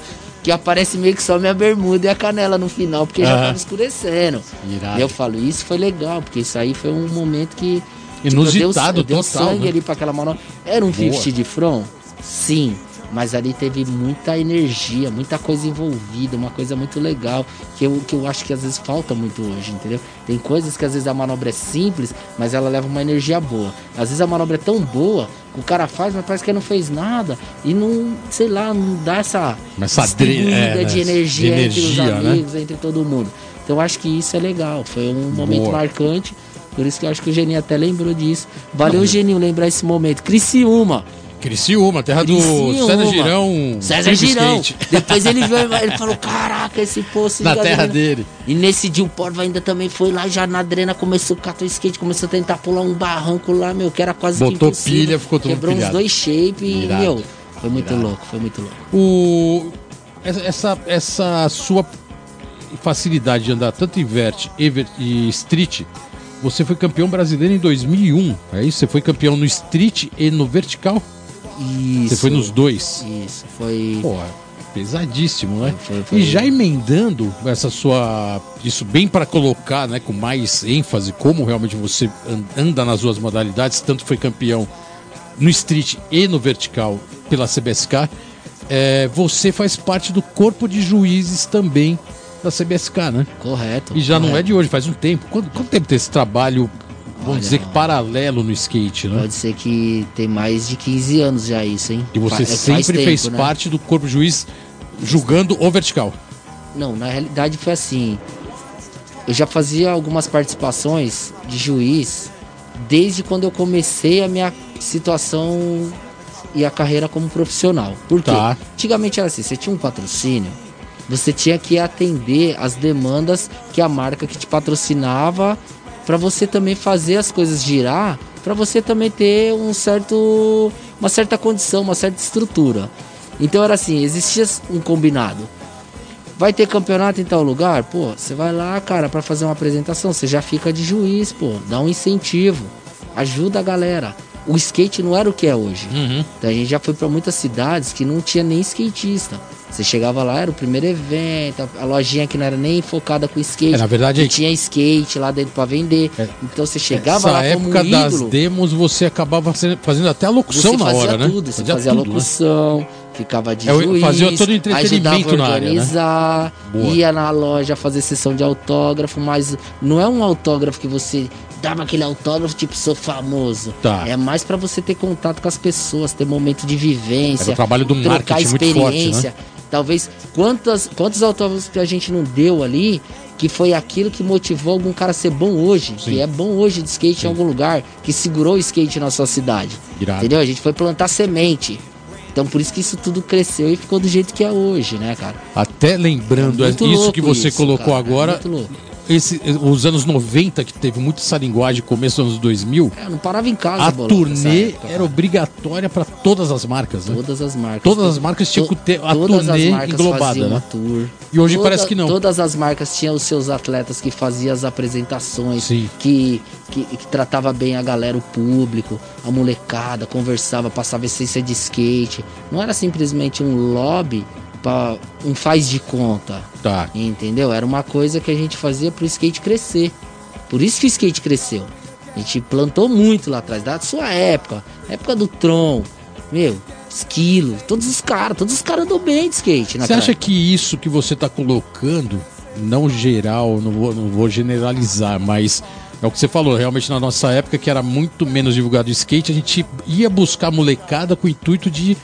Que aparece meio que só minha bermuda e a canela no final, porque já Aham. tava escurecendo. Irado. E eu falo, isso foi legal, porque isso aí foi um momento que. Inusitado eu dei, eu dei total, sangue né? ali pra aquela manobra. Era um Boa. 50 de front? Sim. Mas ali teve muita energia, muita coisa envolvida, uma coisa muito legal, que eu, que eu acho que às vezes falta muito hoje, entendeu? Tem coisas que às vezes a manobra é simples, mas ela leva uma energia boa. Às vezes a manobra é tão boa que o cara faz, mas parece que não fez nada e não, sei lá, não dá essa, Essa distribuída é, de né? energia, De entre energia, os né? amigos, entre todo mundo. Então eu acho que isso é legal, foi um momento Boa. marcante. Por isso que eu acho que o Geninho até lembrou disso. Valeu, Geninho, lembrar esse momento. Criciúma. Criciúma, terra do Criciúma. César Girão. César Girão. Skate. Depois ele viu, ele falou: Caraca, esse poço Na gasolina." terra dele. E nesse dia o Porva ainda também foi lá, já na drena, começou a catar o skate, começou a tentar pular um barranco lá, meu, que era quase que Botou impossível. pilha, ficou todo Quebrou uns pilhado. dois shapes e, meu, foi muito Irado. louco, foi muito louco. O, essa, essa, essa sua facilidade de andar tanto em vert e, ver- e street, você foi campeão brasileiro em 2001, é isso? Você foi campeão no street e no vertical? Isso. Você foi nos dois? Isso, foi. Pô, pesadíssimo, né? Foi, foi. E já emendando essa sua. Isso bem para colocar, né? Com mais ênfase, como realmente você an- anda nas duas modalidades, tanto foi campeão no street e no vertical pela CBSK. é, você faz parte do corpo de juízes também da CBSK, né? Correto. E já não é correto. de hoje, faz um tempo. Quanto, quanto tempo tem esse trabalho, vamos Olha, dizer que paralelo no skate, né? Pode ser que tem mais de 15 anos já isso, hein? E você Fa- é, sempre tempo, fez né? parte do corpo juiz julgando o vertical. Não, na realidade foi assim. Eu já fazia algumas participações de juiz desde quando eu comecei a minha situação e a carreira como profissional. Por quê? Tá. Antigamente era assim, você tinha um patrocínio, você tinha que atender as demandas que a marca que te patrocinava para você também fazer as coisas girar, para você também ter um certo uma certa condição, uma certa estrutura. Então era assim, existia um combinado. Vai ter campeonato em tal lugar? Pô, você vai lá, cara, pra fazer uma apresentação, você já fica de juiz, pô, dá um incentivo, ajuda a galera. O skate não era o que é hoje. Então a gente já foi pra muitas cidades que não tinha nem skatista. Você chegava lá, era o primeiro evento, a lojinha que não era nem focada com skate. É, na verdade, aí- tinha skate lá dentro pra vender. Então você chegava lá época como das ídolo. demos, você acabava fazendo, até a locução Você na fazia hora, né? tudo, você fazia, tudo, né? locução, ficava de É, juiz, fazia todo o entretenimento na a área, né? ia na loja fazer sessão de autógrafo, mas não é um autógrafo que você dava aquele autógrafo tipo sou famoso. Tá. É mais pra você ter contato com as pessoas, ter momento de vivência, Era o trabalho do marketing muito forte, experiência. né? Talvez quantos quantos autógrafos que a gente não deu ali que foi aquilo que motivou algum cara a ser bom hoje, Sim. que é bom hoje de skate em algum lugar, que segurou o skate na sua cidade. Irado. Entendeu? A gente foi plantar semente. Então por isso que isso tudo cresceu e ficou do jeito que é hoje, né, cara? Até lembrando É muito isso que você isso, colocou cara, é agora, muito louco. Esse, os anos 90, que teve muito essa linguagem, começo dos anos 2000, É, não parava em casa, a Bolão, nessa turnê época, era obrigatória para todas as marcas, né? Todas as marcas. Todas as marcas tinham que ter a turnê englobada, né? tour. E hoje parece que não. Todas as marcas tinham os seus atletas que faziam as apresentações, Sim. que, que, que tratava bem a galera, o público, a molecada, conversava, passava essência de skate. Não era simplesmente um lobby pra um faz de conta. Tá. Entendeu? Era uma coisa que a gente fazia pro skate crescer. Por isso que o skate cresceu. A gente plantou muito lá atrás, da sua época, época do Tron, meu, Esquilo, todos os caras, todos os caras andam bem de skate. Você acha que isso que você está colocando, não geral, não vou, não vou generalizar, mas é o que você falou, realmente na nossa época, que era muito menos divulgado o skate, a gente ia buscar molecada com o intuito de,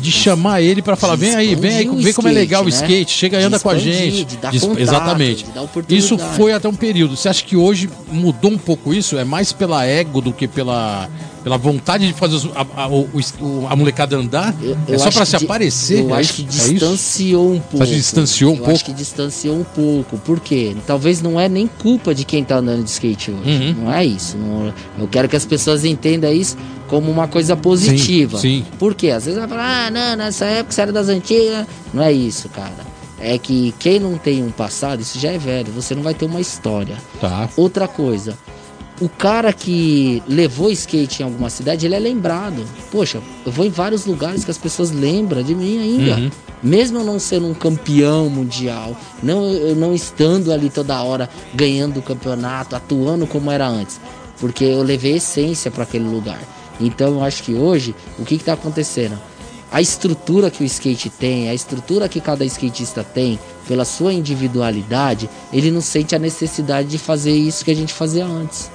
de chamar ele para falar: vem aí, vem aí, expandir o vem como é skate, legal o né? skate, chega e anda com a expandir, gente. contato, Exatamente. Isso foi até um período. Você acha que hoje mudou um pouco isso? É mais pela ego do que pela, pela vontade de fazer a, a, o- o- a molecada andar? é Eu só acho para se aparecer? Eu é acho que É distanciou um pouco. acha que distanciou um eu pouco? acho que distanciou um pouco. Por quê? Talvez não é nem culpa de quem tá andando de skate hoje. Uhum. Não é isso. Não- eu quero que as pessoas entendam isso como uma coisa positiva. Sim, sim. Por quê? Às vezes vai falar, ah, não, nessa época você era das antigas. Não é isso, cara. É que quem não tem um passado, isso já é velho. Você não vai ter uma história. Tá. Outra coisa, o cara que levou skate em alguma cidade, ele é lembrado. Poxa, eu vou em vários lugares que as pessoas lembram de mim ainda. Uhum. Mesmo eu não sendo um campeão mundial, não, eu não estando ali toda hora ganhando o campeonato, atuando como era antes. Porque eu levei essência para aquele lugar. Então eu acho que hoje, o que está acontecendo? A estrutura que o skate tem, a estrutura que cada skatista tem, pela sua individualidade, ele não sente a necessidade de fazer isso que a gente fazia antes.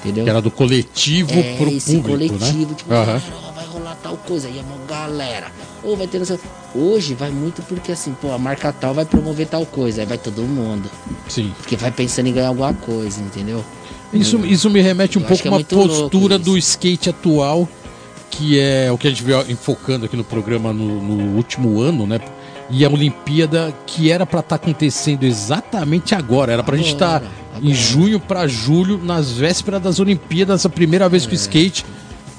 Entendeu? Que era do coletivo é, pro esse público, coletivo, né? tipo, galera, ó, vai rolar tal coisa, aí é uma galera. Ou vai ter sei- Hoje vai muito porque assim, pô, a marca tal vai promover tal coisa, aí vai todo mundo. Sim. Porque vai pensando em ganhar alguma coisa, entendeu? Isso, isso me remete um Eu pouco que é a uma postura do skate atual, que é o que a gente veio enfocando aqui no programa no, no último ano, né? E a Olimpíada, que era pra estar acontecendo exatamente agora. Era pra gente estar em junho pra julho, nas vésperas das Olimpíadas, a primeira vez É. que o skate,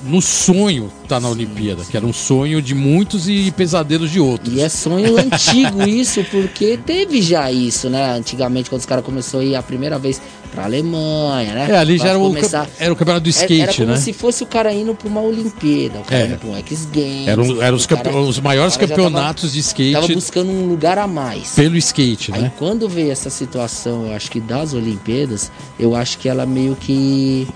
no sonho, tá na Olimpíada. Que era um sonho de muitos e pesadelos de outros. E é sonho antigo isso, porque teve já isso, né? Antigamente, quando os caras começaram a ir a primeira vez pra Alemanha, né? É, ali já Pra era o, começar- campe- era o campeonato do Era- skate, era como né? se fosse o cara indo pra uma Olimpíada, o cara É. indo pra um X Games. Eram, eram os, o cara- campe- os maiores o já campeonatos de skate Tava, tava buscando um lugar a mais. pelo skate, Aí né? quando veio essa situação, eu acho que das Olimpíadas, eu acho que ela meio que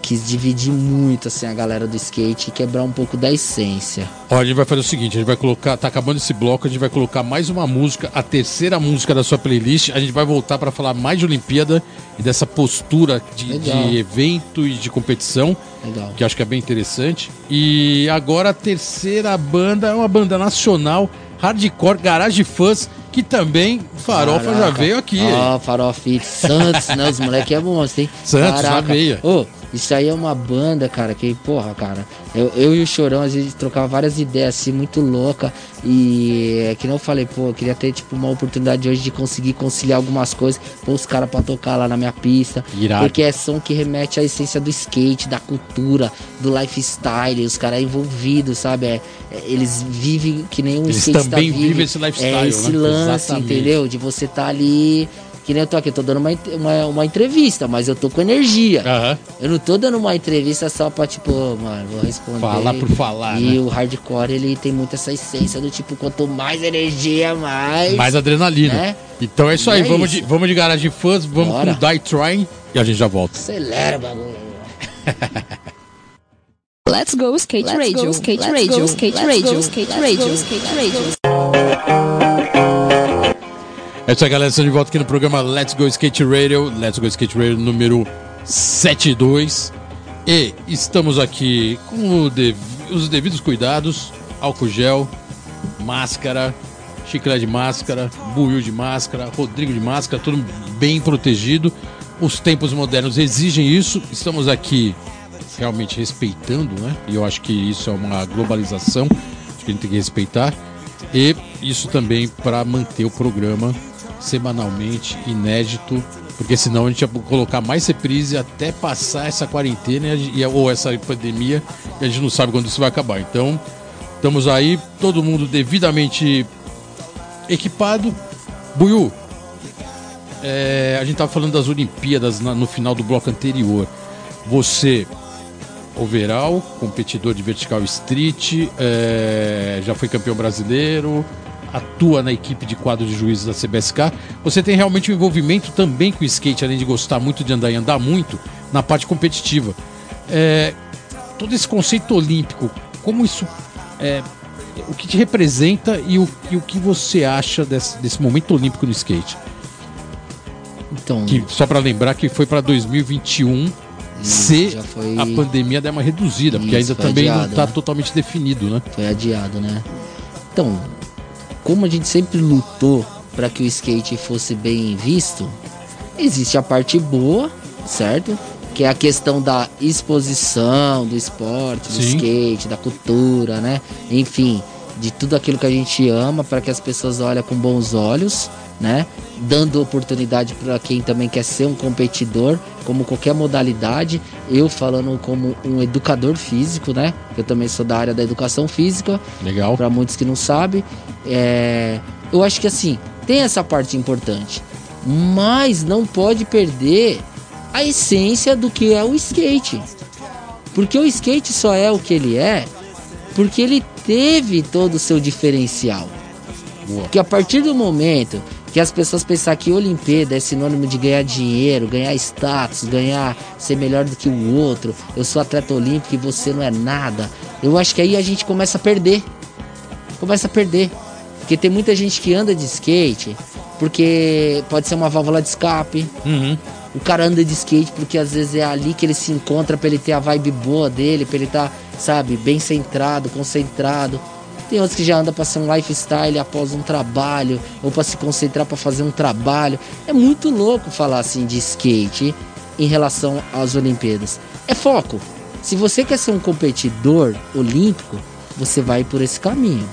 quis dividir muito assim a galera do skate e quebrar um pouco da essência. Ó, a gente vai fazer o seguinte, a gente vai colocar, tá acabando esse bloco, a gente vai colocar mais uma música, a terceira música da sua playlist, a gente vai voltar para falar mais de Olimpíada e dessa postura de, de evento e de competição, Legal. que acho que é bem interessante. E agora a terceira banda é uma banda nacional, hardcore, Garage Fãs, que também Farofa já Caraca. veio aqui. Ó, Farofite, Santos, né? Os moleques é monstro, hein? Santos, na veia. Ô, isso aí é uma banda, cara, que, porra, cara. Eu, eu e o Chorão, às vezes, trocava várias ideias, assim, muito louca. E é que não falei, pô, eu queria ter, tipo, uma oportunidade hoje de conseguir conciliar algumas coisas, pôr os caras pra tocar lá na minha pista. Irado. Porque é som que remete à essência do skate, da cultura, do lifestyle. Os caras envolvidos, sabe? É, é, eles vivem que nem um Eles skatista também vive. vivem esse lifestyle, É esse né? lance, Exatamente. entendeu? De você tá ali. Que nem eu tô aqui, eu tô dando uma, uma, uma entrevista, mas eu tô com energia. Eu não tô dando uma entrevista só pra, tipo, mano, vou responder. Falar por falar, E né? o hardcore, ele tem muito essa essência do tipo, quanto mais energia, mais. Mais adrenalina. Né? Então é isso aí, E é vamos, isso. De, vamos de Garage Fãs, vamos Bora. com Die Trying e a gente já volta. Acelera o bagulho. Let's go skate Let's radio, go, skate let's radio, go, skate let's radio, go, skate let's radio, go, skate radio. É isso aí, galera. Estamos de volta aqui no programa Let's Go Skate Radio. Let's Go Skate Radio número 72. E estamos aqui com dev- os devidos cuidados: álcool gel, máscara, chiclete de máscara, buiu de máscara, Rodrigo de máscara, tudo bem protegido. Os tempos modernos exigem isso. Estamos aqui realmente respeitando, né? E eu acho que isso é uma globalização. Que a gente tem que respeitar. E isso também para manter o programa semanalmente inédito, porque senão a gente ia colocar mais reprise até passar essa quarentena e ou essa pandemia e a gente não sabe quando isso vai acabar. Então, estamos aí, todo mundo devidamente equipado. Buiu, é, a gente tava falando das Olimpíadas na- no final do bloco anterior. Você, overall, competidor de vertical street, é, já foi campeão brasileiro, atua na equipe de quadro de juízes da CBSK, você tem realmente um envolvimento também com o skate, além de gostar muito de andar e andar muito, na parte competitiva. É, todo esse conceito olímpico, como isso. É, o que te representa e o, e o que você acha desse, desse momento olímpico no skate? Então. Que, só para lembrar que foi para 2021 se já foi- a pandemia der uma reduzida, porque Isso, ainda foi também não adiado, está né? totalmente definido, né? Foi adiado, né? Então, como a gente sempre lutou para que o skate fosse bem visto, existe a parte boa, certo? Que é a questão da exposição do esporte, do Sim. skate, da cultura, né? Enfim, de tudo aquilo que a gente ama para que as pessoas olhem com bons olhos, né? Dando oportunidade para quem também quer ser um competidor, como qualquer modalidade. Eu falando como um educador físico, né? Eu também sou da área da educação física. Legal. Para muitos que não sabem, é... eu acho que assim tem essa parte importante, mas não pode perder a essência do que é o skate, porque o skate só é o que ele é porque ele teve todo o seu diferencial. Porque a partir do momento que as pessoas pensar que Olimpíada é sinônimo de ganhar dinheiro, ganhar status, ganhar ser melhor do que o outro, eu sou atleta olímpico e você não é nada, eu acho que aí a gente começa a perder. Começa a perder. Porque tem muita gente que anda de skate porque pode ser uma válvula de escape. O cara anda de skate porque às vezes é ali que ele se encontra pra ele ter a vibe boa dele, pra ele estar, sabe, bem centrado, concentrado. Tem outros que já andam pra ser um lifestyle após um trabalho, ou pra se concentrar pra fazer um trabalho. É muito louco falar assim de skate em relação às Olimpíadas. É foco. Se você quer ser um competidor olímpico, você vai por esse caminho.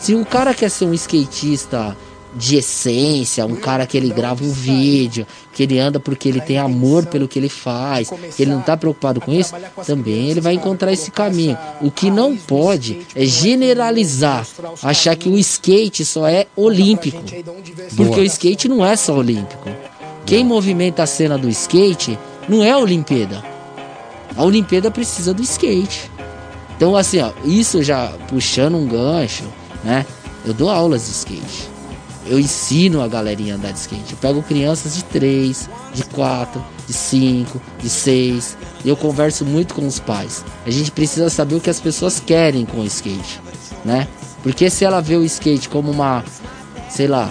Se o cara quer ser um skatista de essência, um cara que ele grava um vídeo, que ele anda porque ele tem amor pelo que ele faz, que ele não tá preocupado com isso, também ele vai encontrar esse caminho. O que não pode é generalizar, achar que o skate só é olímpico. Porque o skate não é só olímpico. Quem movimenta a cena do skate não é a Olimpíada. A Olimpíada precisa do skate. Então, assim, ó, isso já puxando um gancho, né? Eu dou aulas de skate. Eu ensino a galerinha a andar de skate. Eu pego crianças de 3, de 4, de 5, de 6. E eu converso muito com os pais. A gente precisa saber o que as pessoas querem com o skate, né? Porque se ela vê o skate como uma, sei lá,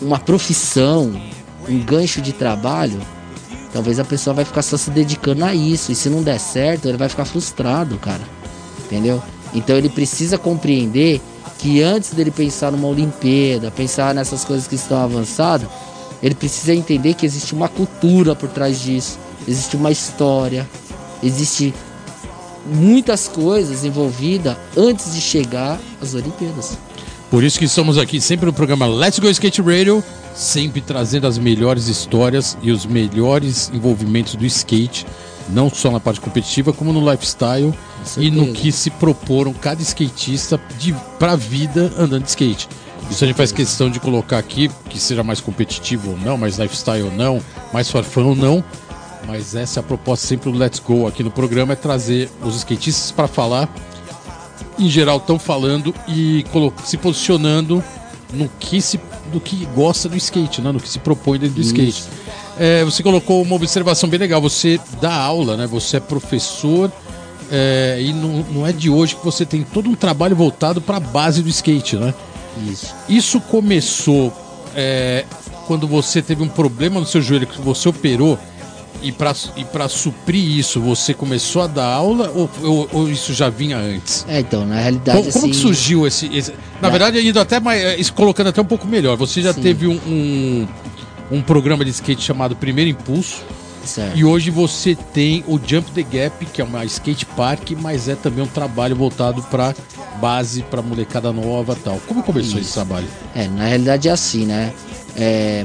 uma profissão, um gancho de trabalho, talvez a pessoa vai ficar só se dedicando a isso. E se não der certo, ele vai ficar frustrado, cara. Entendeu? Então ele precisa compreender que antes dele pensar numa Olimpíada, pensar nessas coisas que estão avançadas, ele precisa entender que existe uma cultura por trás disso, existe uma história, existe muitas coisas envolvidas antes de chegar às Olimpíadas. Por isso que estamos aqui sempre no programa Let's Go Skate Radio, sempre trazendo as melhores histórias e os melhores envolvimentos do skate, não só na parte competitiva, como no lifestyle e no que se proporam cada skatista de, pra vida andando de skate. Isso a gente faz questão de colocar aqui, que seja mais competitivo ou não, mais lifestyle ou não, mais farfã ou não. Mas essa é a proposta sempre do Let's Go aqui no programa, é trazer os skatistas para falar em geral estão falando e se posicionando no que se do que gosta do skate, né? no que se propõe dentro do Isso. skate. É, você colocou uma observação bem legal. Você dá aula, né? Você é professor é, e não, não é de hoje que você tem todo um trabalho voltado para a base do skate, né? Isso. Isso começou é, quando você teve um problema no seu joelho que você operou e para e suprir isso você começou a dar aula ou, ou- ou isso já vinha antes? É, então, na realidade, Como, como que assim, surgiu esse, esse- Na É. verdade, indo até mais. isso colocando até um pouco melhor. Você já Sim. teve um, um, um programa de skate chamado Primeiro Impulso. Certo. E hoje você tem o Jump the Gap, que é uma skate park, mas é também um trabalho voltado para base, para molecada nova e tal. Como começou esse trabalho? É, na realidade é assim, né? É,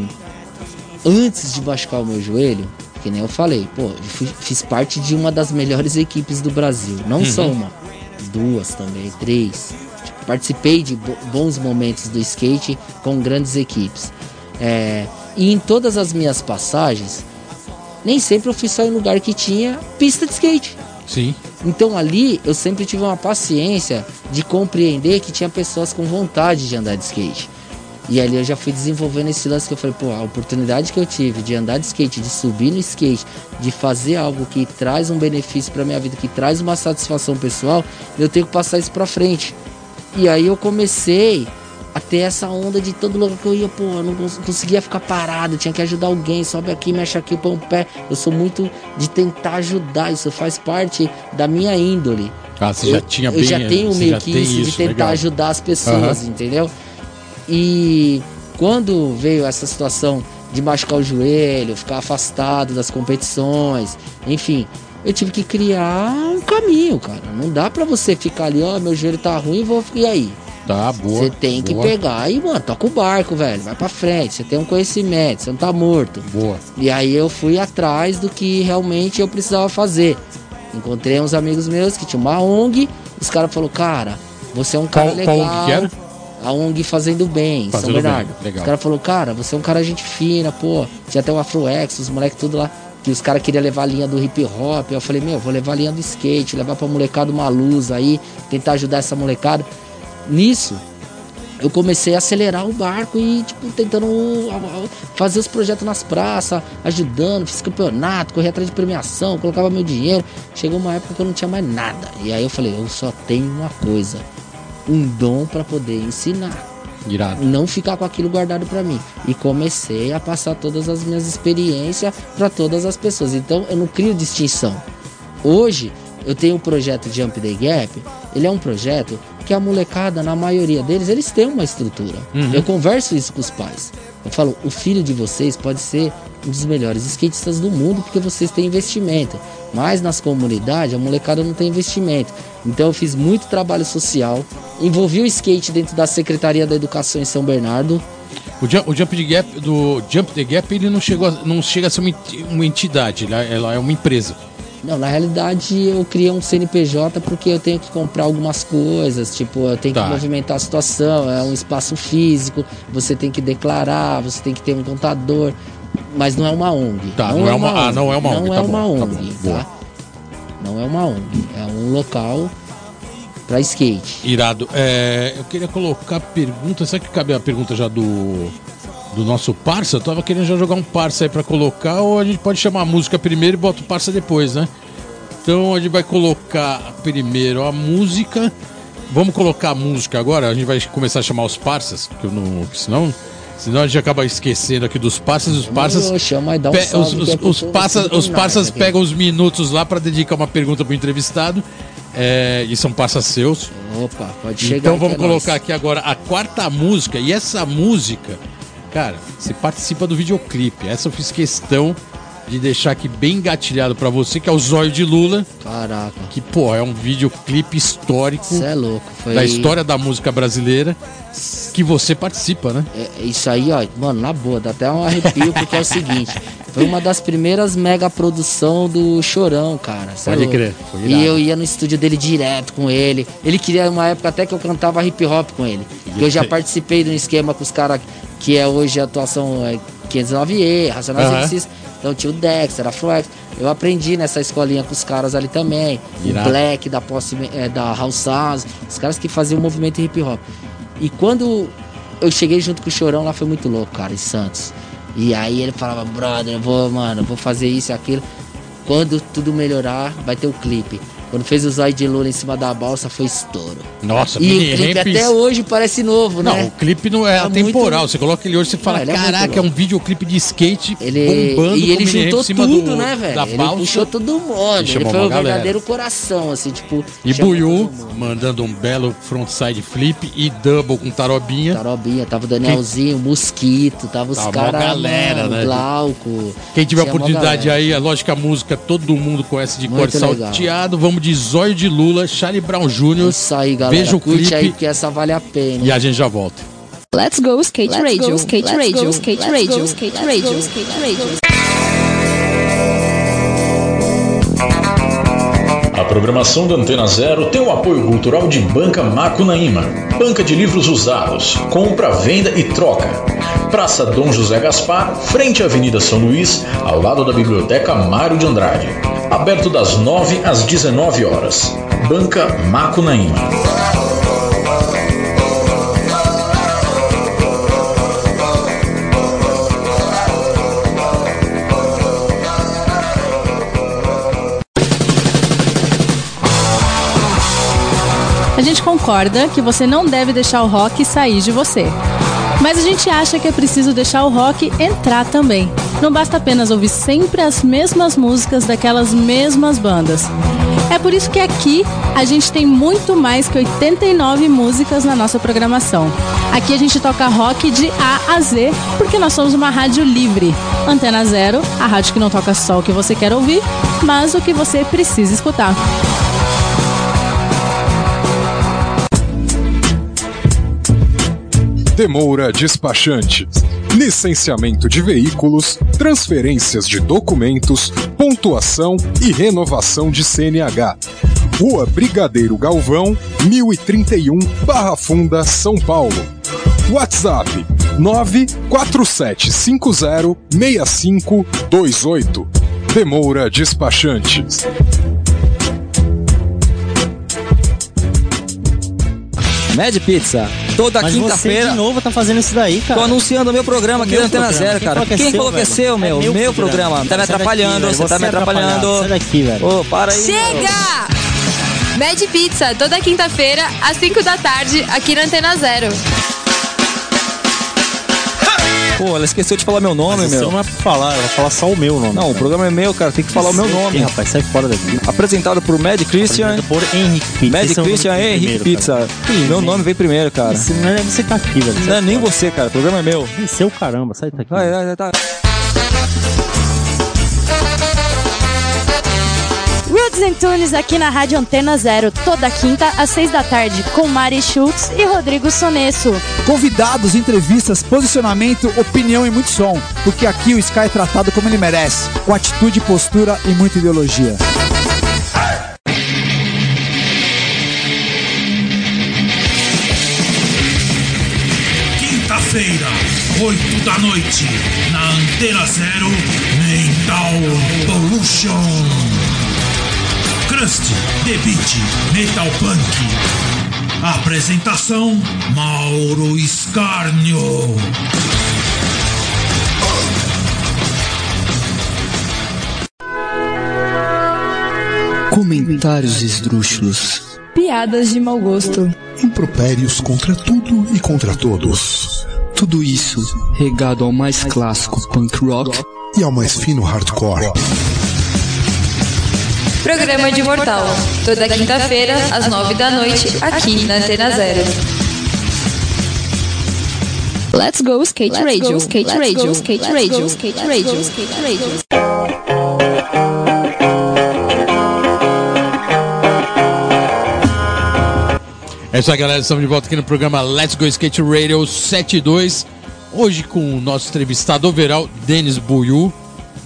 antes de machucar o meu joelho, que nem eu falei, pô, eu fui- fiz parte de uma das melhores equipes do Brasil. Não Uhum. só uma, duas também, três. Tipo, participei de bo- bons momentos do skate com grandes equipes. É, e em todas as minhas passagens, nem sempre eu fui só em lugar que tinha pista de skate. Sim. Então ali eu sempre tive uma paciência de compreender que tinha pessoas com vontade de andar de skate. E ali eu já fui desenvolvendo esse lance que eu falei, pô, a oportunidade que eu tive de andar de skate, de subir no skate, de fazer algo que traz um benefício pra minha vida, que traz uma satisfação pessoal, eu tenho que passar isso pra frente. E aí eu comecei a ter essa onda de todo lugar que eu ia, pô, eu não cons- conseguia ficar parado, tinha que ajudar alguém, sobe aqui, mexe aqui, põe um pé. Eu sou muito de tentar ajudar, isso faz parte da minha índole. Ah, você já Eu- tinha eu bem- já tenho meio já que tem isso, de isso, tentar legal. ajudar as pessoas, Aham. entendeu? E quando veio essa situação de machucar o joelho, ficar afastado das competições, enfim, eu tive que criar um caminho, cara. Não dá pra você ficar ali, ó, meu joelho tá ruim, vou e aí? Tá, boa. Você tem que boa. pegar e, mano, toca o barco, velho. Vai pra frente. Você tem um conhecimento, você não tá morto. Boa. E aí eu fui atrás do que realmente eu precisava fazer. Encontrei uns amigos meus que tinham uma ONG. Os caras falaram, cara, você é um cara Qual- legal. qual ONG que era? A ONG Fazendo Bem, em São Fazendo Bem, Bernardo. legal. Os caras falaram, cara, você é um cara gente fina, pô. Tinha até o Afroex, os moleques tudo lá. Que os caras queriam levar a linha do hip hop. Eu falei, meu, vou levar a linha do skate, levar pra molecada uma luz aí, tentar ajudar essa molecada. Nisso, eu comecei a acelerar o barco e, tipo, tentando fazer os projetos nas praças, ajudando, fiz campeonato, corri atrás de premiação, colocava meu dinheiro. Chegou uma época que eu não tinha mais nada. E aí eu falei, eu só tenho uma coisa, um dom para poder ensinar. Irado. Não ficar com aquilo guardado para mim. E comecei a passar todas as minhas experiências para todas as pessoas. Então eu não crio distinção. Hoje eu tenho um projeto Jump the Gap. Ele é um projeto que a molecada, na maioria deles, eles têm uma estrutura. Uhum. Eu converso isso com os pais. Eu falo, o filho de vocês pode ser um dos melhores skatistas do mundo porque vocês têm investimento. Mas nas comunidades a molecada não tem investimento. Então eu fiz muito trabalho social, envolvi o skate dentro da Secretaria da Educação em São Bernardo. O Jump, o Jump the Gap, do Jump the Gap, ele não, chegou a- não chega a ser uma enti- uma entidade, ela, ela é uma empresa. Não, na realidade eu criei um CNPJ porque eu tenho que comprar algumas coisas, tipo, eu tenho Tá. que movimentar a situação, é um espaço físico, você tem que declarar, você tem que ter um contador, mas não é uma ONG. Tá, não é uma- ah, não é uma ONG, Não tá é bom, uma tá ONG, bom, boa. tá? Não é uma ONG, é um local para skate. Irado. É, eu queria colocar pergunta. Será que cabe a pergunta já do, do nosso parça? Eu tava querendo já jogar um parça aí pra colocar, ou a gente pode chamar a música primeiro e bota o parça depois, né? Então a gente vai colocar primeiro a música. Vamos colocar a música agora. A gente vai começar a chamar os parças, porque eu não, senão, senão a gente acaba esquecendo aqui dos parças. Os um pe- salve os, que é os, que os, os aqui. pegam os minutos lá pra dedicar uma pergunta pro entrevistado. É, e são parças seus. Opa, pode chegar Então vamos que colocar nóis. aqui agora a quarta música. E essa música, cara, você participa do videoclipe. Essa eu fiz questão de deixar aqui bem engatilhado pra você, que é o Zóio de Lula. Caraca. Que, pô, é um videoclipe histórico. Cê é louco, foi- Da história da música brasileira. Que você participa, né? É, isso aí, ó, mano, na boa, dá até um arrepio, porque é o seguinte, foi uma das primeiras mega produção do Chorão, cara. é Pode louco. crer, E eu ia no estúdio dele direto com ele. Ele queria uma época até que eu cantava hip hop com ele. Que eu já participei de um esquema com os caras que é hoje a atuação é 509E, Racionais. MCs. Então tinha o Dexter, a Flex. Eu aprendi nessa escolinha com os caras ali também. Irado. O Black da, Posse, é, da House Sounds. Os caras que faziam o movimento hip hop. E quando eu cheguei junto com o Chorão lá foi muito louco, cara, em Santos. E aí ele falava, brother, eu vou, mano, eu vou fazer isso e aquilo. Quando tudo melhorar, vai ter o clipe. Quando fez o Zóio de Lula em cima da balsa, foi estouro. Nossa, E mini o clipe ramps- até hoje parece novo, Não, né? o clipe não é, É atemporal. muito- Você coloca ele hoje, você fala, Não, ele é caraca, é um videoclipe de skate Ele, bombando e ele juntou tudo, do- né, velho? Ele balsa. puxou todo mundo. Ele chamou foi o galera. verdadeiro coração, assim, tipo. E Buiu mandando um belo frontside flip e double com tarobinha. Tarobinha, tava o Danielzinho, Mosquito, tava os Tava mó caras. galera, né? Glauco. Quem tiver oportunidade aí, é lógico que a música todo mundo conhece de cor legal. salteado. Vamos de Zóio de Lula, Charlie Brown Jr. Isso aí, galera. Veja o Curte clipe aí, porque essa vale a pena. e a gente já volta. Let's go skate Let's radio, go, skate let's radio, go, skate let's radio, go, skate let's radio, go, skate radio. A programação da Antena Zero tem o apoio cultural de Banca Macunaíma, banca de livros usados, compra, venda e troca. Praça Dom José Gaspar, frente à Avenida São Luís, ao lado da Biblioteca Mário de Andrade. Aberto das 9 às 19 horas. Banca Macunaíma. A gente concorda que você não deve deixar o rock sair de você. Mas a gente acha que é preciso deixar o rock entrar também. Não basta apenas ouvir sempre as mesmas músicas daquelas mesmas bandas. É por isso que aqui a gente tem muito mais que 89 músicas na nossa programação. Aqui a gente toca rock de A a Z, porque nós somos uma rádio livre. Antena Zero, a rádio que não toca só o que você quer ouvir, mas o que você precisa escutar. Demoura Despachantes. Licenciamento de veículos, transferências de documentos, pontuação e renovação de CNH. Rua Brigadeiro Galvão, 1031, Barra Funda, São Paulo. WhatsApp 947506528. Demoura Despachantes. Mad Pizza. Toda quinta-feira. de novo tá fazendo isso daí, cara. Tô anunciando o meu programa aqui Meu da Antena programa. Zero, Quem cara. é Quem seu, falou que é seu, É meu? meu Meu programa. programa. Tá me daqui, atrapalhando, velho. você tá me atrapalhando. Sai daqui, velho. Ô, para aí. meu. Chega! Mad Pizza, toda quinta-feira, às 5 da tarde, aqui na Antena Zero. Pô, ela esqueceu de falar meu nome, Mas meu. não é pra falar, ela vai falar só o meu nome. Não, o programa é meu, cara. Tem que falar o meu nome. rapaz, sai fora daqui. Apresentado por Mad Christian. Por Henrique Pizza. Mad é Christian que vem Henrique Pizza. cara. Meu nome veio primeiro, cara. Esse não é você tá aqui, velho. Não é nem você, cara. O programa é meu. É seu caramba, sai daqui. Vai, vai, vai, tá. Roots and Tunes aqui na Rádio Antena Zero, toda quinta às seis da tarde, com Mari Schultz e Rodrigo Sonesso. Convidados, entrevistas, posicionamento, opinião e muito som. Porque aqui o Sky é tratado como ele merece, com atitude, postura e muita ideologia. Quinta-feira, 8 da noite, na Antena Zero, Mental Pollution. Crust, The Beat, Metal Punk. Apresentação: Mauro Escarnio. Comentários esdrúxulos. Piadas de mau gosto. Impropérios contra tudo e contra todos. Tudo isso regado ao mais clássico punk rock E ao mais fino hardcore. Programa de Mortal. Toda quinta-feira, às 9 da noite, aqui na Antena Zero. Let's go skate radio, skate radio, skate radio, skate radio, skate radio. É isso aí, galera. Estamos de volta aqui no programa Let's Go Skate Radio 72. Hoje com o nosso entrevistado overall, Denis Buiu,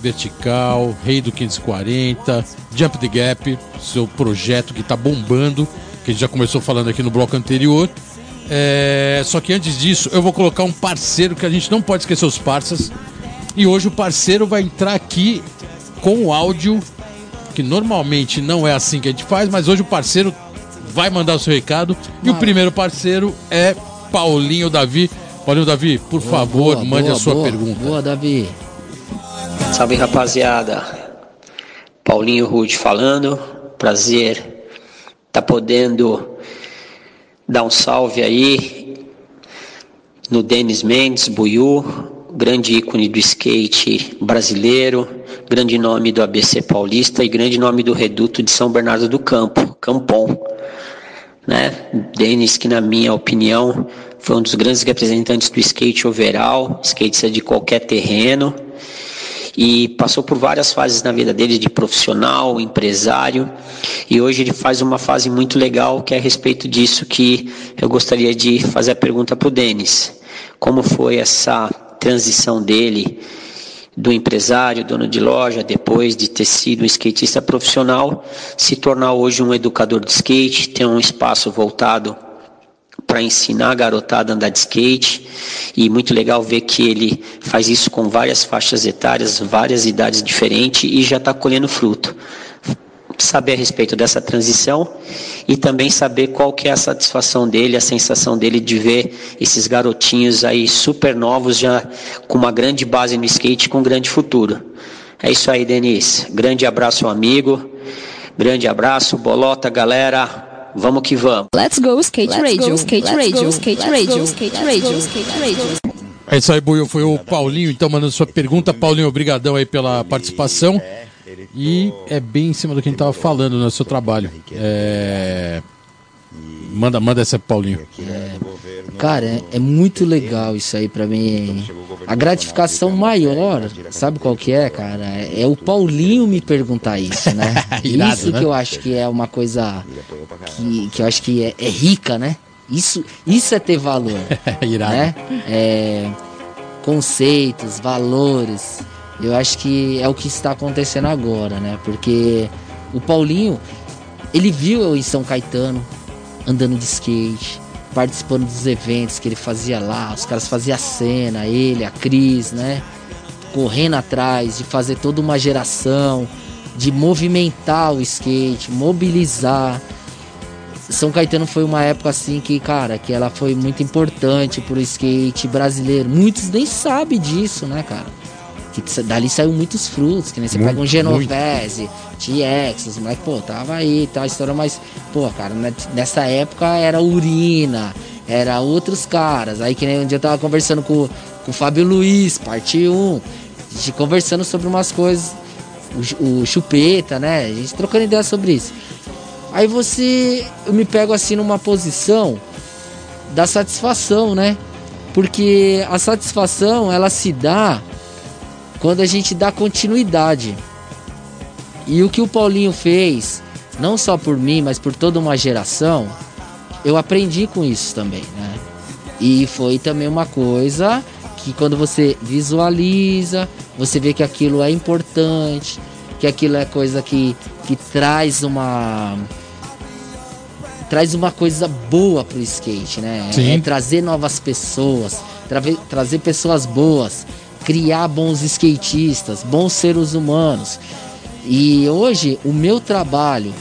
Vertical, Rei do 540, Jump the Gap, seu projeto que está bombando, que a gente já começou falando aqui no bloco anterior. É, Só que antes disso, eu vou colocar um parceiro que a gente não pode esquecer os parceiros. E hoje o parceiro vai entrar aqui com o áudio, que normalmente não é assim que a gente faz, mas hoje o parceiro vai mandar o seu recado. E o primeiro parceiro é Paulinho Davi. Paulinho Davi, por Boa, favor, boa, mande boa, a sua pergunta. Boa, Davi. Salve rapaziada, Paulinho Rude falando, prazer tá podendo dar um salve aí no Denis Mendes, Buiu, grande ícone do skate brasileiro, grande nome do ABC Paulista e grande nome do Reduto de São Bernardo do Campo, Campon né? Denis, que na minha opinião foi um dos grandes representantes do skate overall, skatista de qualquer terreno, e passou por várias fases na vida dele de profissional, empresário, e hoje ele faz uma fase muito legal que é a respeito disso que eu gostaria de fazer a pergunta para o Denis. Como foi essa transição dele do empresário, dono de loja, depois de ter sido um skatista profissional, se tornar hoje um educador de skate, ter um espaço voltado para ensinar a garotada a andar de skate e muito legal ver que ele faz isso com várias faixas etárias, várias idades diferentes e já está colhendo fruto. Saber a respeito dessa transição e também saber qual que é a satisfação dele, a sensação dele de ver esses garotinhos aí super novos já com uma grande base no skate, com um grande futuro. É isso aí, Denise. Grande abraço, amigo. Grande abraço, bolota, galera. Vamos que vamos. Let's go skate radio, skate radio, skate radio, skate radio, skate radio. É isso aí, Buio. Foi o Paulinho, então, mandando sua pergunta. Paulinho, obrigadão aí pela participação. E é bem em cima do que a gente tava falando no seu trabalho. É... Manda, manda essa, Paulinho. Cara, é, é muito legal isso aí pra mim. A gratificação maior, sabe qual que é, cara? É, é o Paulinho me perguntar isso, né? Isso né? que eu acho que é uma coisa que, que eu acho que é, é rica, né? Isso, isso é ter valor. Irado. né? É, conceitos, valores. Eu acho que é o que está acontecendo agora, né? Porque o Paulinho, ele viu eu em São Caetano andando de skate, participando dos eventos que ele fazia lá, os caras faziam a cena, ele, a Cris, né? Correndo atrás de fazer toda uma geração, de movimentar o skate, mobilizar. São Caetano foi uma época assim que, cara, que ela foi muito importante pro skate brasileiro. Muitos nem sabem disso, né, cara? Que dali saiu muitos frutos, que nem você Muito, pega um Genovese, TX, os moleques, pô, tava aí, a história, mas, pô, cara, nessa época era Urina, era outros caras. Aí que nem um dia eu tava conversando com, com o Fábio Luiz, parte 1, a gente conversando sobre umas coisas, o, o Chupeta, né? A gente trocando ideia sobre isso. Aí você, eu me pego assim numa posição da satisfação, né? Porque a satisfação, ela se dá quando a gente dá continuidade. E o que o Paulinho fez, não só por mim, mas por toda uma geração, eu aprendi com isso também, né? E foi também uma coisa que quando você visualiza, você vê que aquilo é importante, que aquilo é coisa que, que traz uma traz uma coisa boa pro skate, né? Sim. É trazer novas pessoas, trave- trazer pessoas boas, criar bons skatistas, bons seres humanos. E hoje o meu trabalho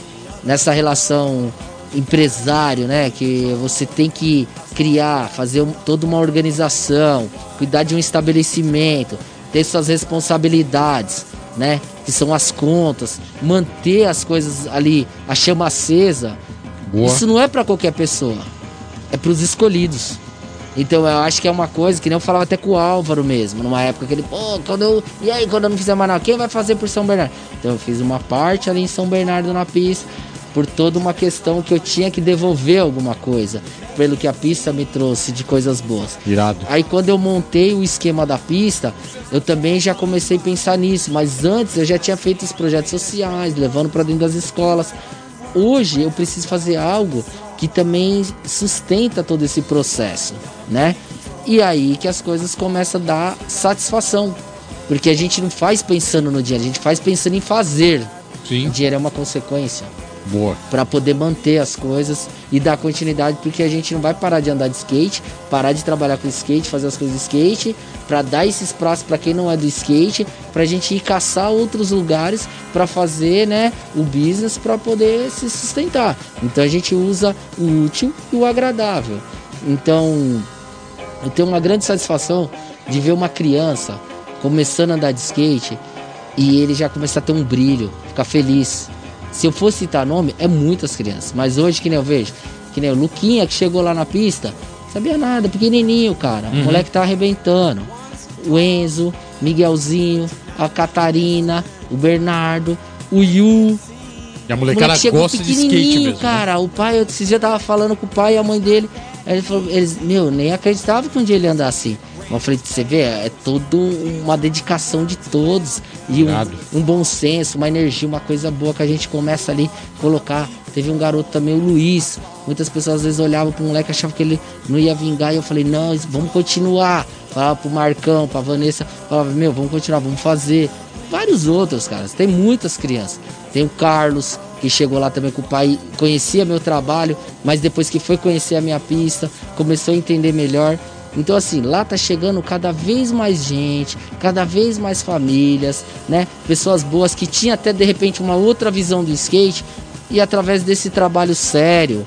nessa relação empresário, né, que você tem que criar, fazer toda uma organização, cuidar de um estabelecimento, ter suas responsabilidades, né, que são as contas, manter as coisas ali, a chama acesa. Boa. Isso não é para qualquer pessoa, é para os escolhidos. Então eu acho que é uma coisa que nem eu falava até com o Álvaro mesmo, numa época que ele, pô, quando eu. E aí, quando eu não fizer mais nada, quem vai fazer por São Bernardo? Então eu fiz uma parte ali em São Bernardo na pista, por toda uma questão que eu tinha que devolver alguma coisa, pelo que a pista me trouxe de coisas boas. Irado. Aí quando eu montei o esquema da pista, eu também já comecei a pensar nisso, mas antes eu já tinha feito os projetos sociais, levando para dentro das escolas. Hoje eu preciso fazer algo que também sustenta todo esse processo, né? E aí que as coisas começam a dar satisfação, porque a gente não faz pensando no dinheiro, a gente faz pensando em fazer. Sim. O dinheiro é uma consequência Boa. para poder manter as coisas e dar continuidade, porque a gente não vai parar de andar de skate, parar de trabalhar com skate, fazer as coisas de skate, para dar esses prazos para quem não é do skate, para a gente ir caçar outros lugares para fazer, né, o business para poder se sustentar. Então a gente usa o útil e o agradável. Então eu tenho uma grande satisfação de ver uma criança começando a andar de skate e ele já começa a ter um brilho, ficar feliz. Se eu fosse citar nome, é muitas crianças. Mas hoje, que nem eu vejo, que nem o Luquinha que chegou lá na pista, sabia nada, pequenininho, cara. Uhum. O moleque tá arrebentando. O Enzo, Miguelzinho, a Catarina, o Bernardo, o Yu. E a molecada moleque gosta de skate mesmo. né? cara. O pai, eu esses dias tava falando com o pai e a mãe dele. Aí ele falou, eles, meu, nem acreditava que um dia ele ia andar assim. Mas eu falei, você vê, é toda uma dedicação de todos. E um, um bom senso, uma energia, uma coisa boa que a gente começa ali a colocar. Teve um garoto também, o Luiz. Muitas pessoas às vezes olhavam pro moleque achavam que ele não ia vingar. E eu falei, não, vamos continuar. Falava pro Marcão, pra Vanessa, falava, meu, vamos continuar, vamos fazer. Vários outros, caras. Tem muitas crianças. Tem o Carlos, que chegou lá também com o pai, conhecia meu trabalho, mas depois que foi conhecer a minha pista, começou a entender melhor. Então assim, lá tá chegando cada vez mais gente, cada vez mais famílias, né? Pessoas boas que tinham até de repente uma outra visão do skate e através desse trabalho sério,